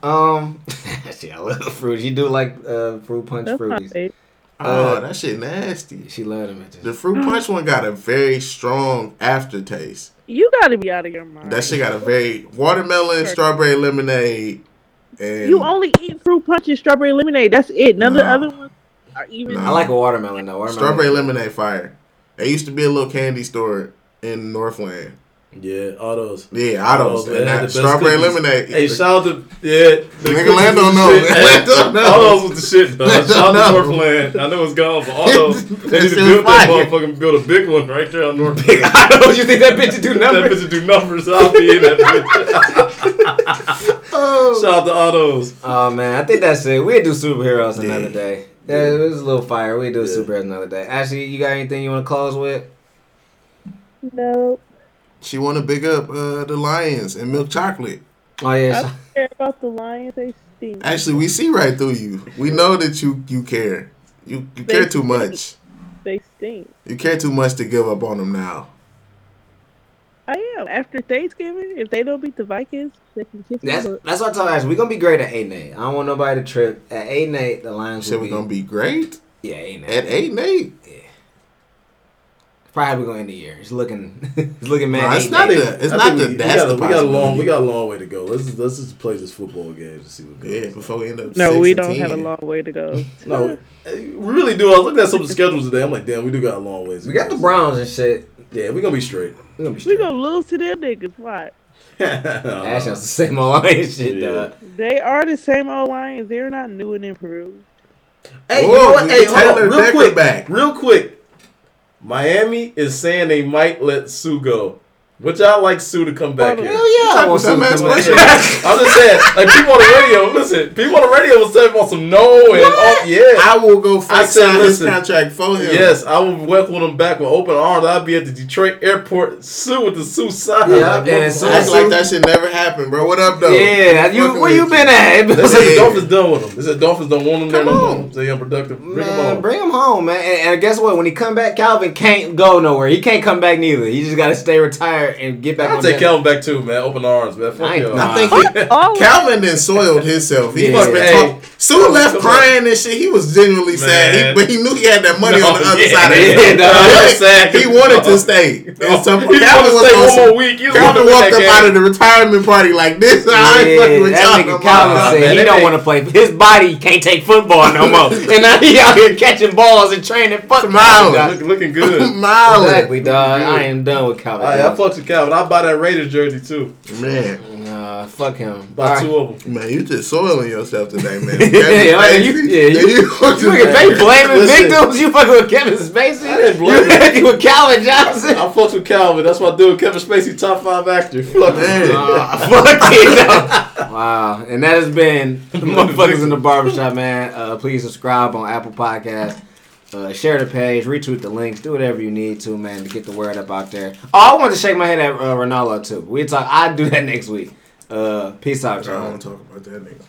Um, shit, I love fruit. You do like uh, fruit punch
That's my
fruities.
Favorite.
oh,
Uh,
that shit nasty.
She love them
The fruit punch one got a very strong aftertaste.
You gotta be out of your mind.
That shit got a very watermelon, strawberry lemonade, and
You only eat fruit punch and strawberry lemonade. That's it. None of the other ones are even.
Nah.
I like a watermelon though. Watermelon.
strawberry lemonade fire. There used to be a little candy store in Northland.
Yeah, all those.
Yeah, Otto's.
Oh,
and
had
that
the best
strawberry
cookies.
lemonade.
Hey, shout out to yeah. The
Nigga,
cookies
Lando
was the
know.
shit.
Lando.
All those was the shit, though.
Lando
Shout out to
know.
Northland. I know it's gone, but all those they need to build
was
that
fire.
motherfucking build a big one right there on North.
I know you think that bitch do
That
numbers.
bitch do numbers. I'll be in that bitch.
Oh.
Shout out to all those.
Oh man, I think that's it. We'd do superheroes
Yeah.
another day. Yeah, it was a little fire. We do
Yeah.
superheroes another day. Ashley, you got anything you want to close with?
No.
She want to big up uh, the Lions and milk chocolate.
Oh
I
yeah,
don't care about the lions. They stink.
Actually, we see right through you. We know that you you care. You you care too much.
They stink.
You care too much to give up on them now.
I am. After Thanksgiving, if they don't beat the Vikings, they can kiss
that's
butt.
that's what I told Ashley. We're gonna be great at eight and eight. I don't want nobody to trip. At eight and eight, the Lions
Shit,
will
we
be,
gonna be great
yeah eight and eight.
at eight and eight.
Probably gonna end the year. It's looking, it's looking man.
Nah,
eight
it's not
eight.
the. It's
I
not
think
the.
we,
That's
we got,
the
we got a long. We got a long way to go. Let's just, let's just play this football game to see what goes.
Yeah, before we end up.
No,
six
we don't
10.
have a long way to go.
No, we eh, really do. I was looking at some of the schedules today. I'm like, damn, we do got a long ways. to
We got the Browns and shit.
Yeah, we gonna be straight.
We gonna be
We gonna lose to them niggas. What?
Ashley has the same old line shit.
Yeah.
dog.
They are the same old Lions. They're not new and improved.
Hey, you know what? Hey,
get
hold on, real
Decker
quick,
back.
real quick. Miami is saying they might let Suh go. Would y'all like Suh to come back
Hell
here?
Hell yeah, I want
Some
some
ass
come back.
question.
I'm just saying, like people on the radio, listen, people on the radio was saying about some no and oh, yeah.
I will go
I
fight
said,
sign his
listen.
contract for him.
Yes, I will welcome him back with open arms. I'll be at the Detroit airport, Suh with the Suh sign.
Yeah,
Like,
and so-
Act like that shit never happened, bro. What up, though?
Yeah, you where you been at?
They said the Dolphins done with him. They said Dolphins don't want him there
Come
no
on.
more. They unproductive. Bring him
Man, bring him home, man. And, and guess what? When he come back, Calvin can't go nowhere. He can't come back neither. He just got to stay retired and get back
I'll
on
take
deck.
Calvin back too, man. Open arms, man. Fuck
I
y'all.
I think he,
Oh,
Calvin then soiled himself. He
Yeah.
must been
Hey.
talk- Suh left crying and shit. He was genuinely sad, he, but he knew he had that money
No,
on the other
yeah,
side of
yeah,
it.
no,
he was sad.
He wanted to stay. And so
he
Calvin
wanted
was
to stay
on
one
some-
more week. He was
Calvin
gonna win
walked
that
up out of the retirement party like this. I ain't fucking with
that
y'all.
nigga
no
Calvin said he don't want to play. His body can't take football no more, and now he out here catching balls and training. Fuck
Smile.
Calvin,
Look,
dog.
looking good.
Miles.
Exactly, dog. I am done with Calvin.
I fucked with Calvin. I buy that Raiders jersey too.
Man,
Nah, fuck him.
Buy
All
two of them.
man, you just soiling yourself today, man.
Yeah, like, you- yeah, you-
you,
You niggas, they blaming
Listen.
victims. You fucking with Kevin Spacey.
I didn't blame
you
him.
fucking with Calvin Johnson.
I fucked with Calvin. That's my dude. Kevin Spacey, top five actor. Fuck
Man.
Uh, fuck it. no. Wow. And that has been the motherfuckers in the barbershop, man. Uh, please subscribe on Apple Podcasts. Uh, share the page, retweet the links, do whatever you need to, man, to get the word up out there. Oh, I want to shake my head at uh, Ronaldo too. We talk. I do that next week. Uh, peace out,
I don't
y'all.
want to talk about that nigga.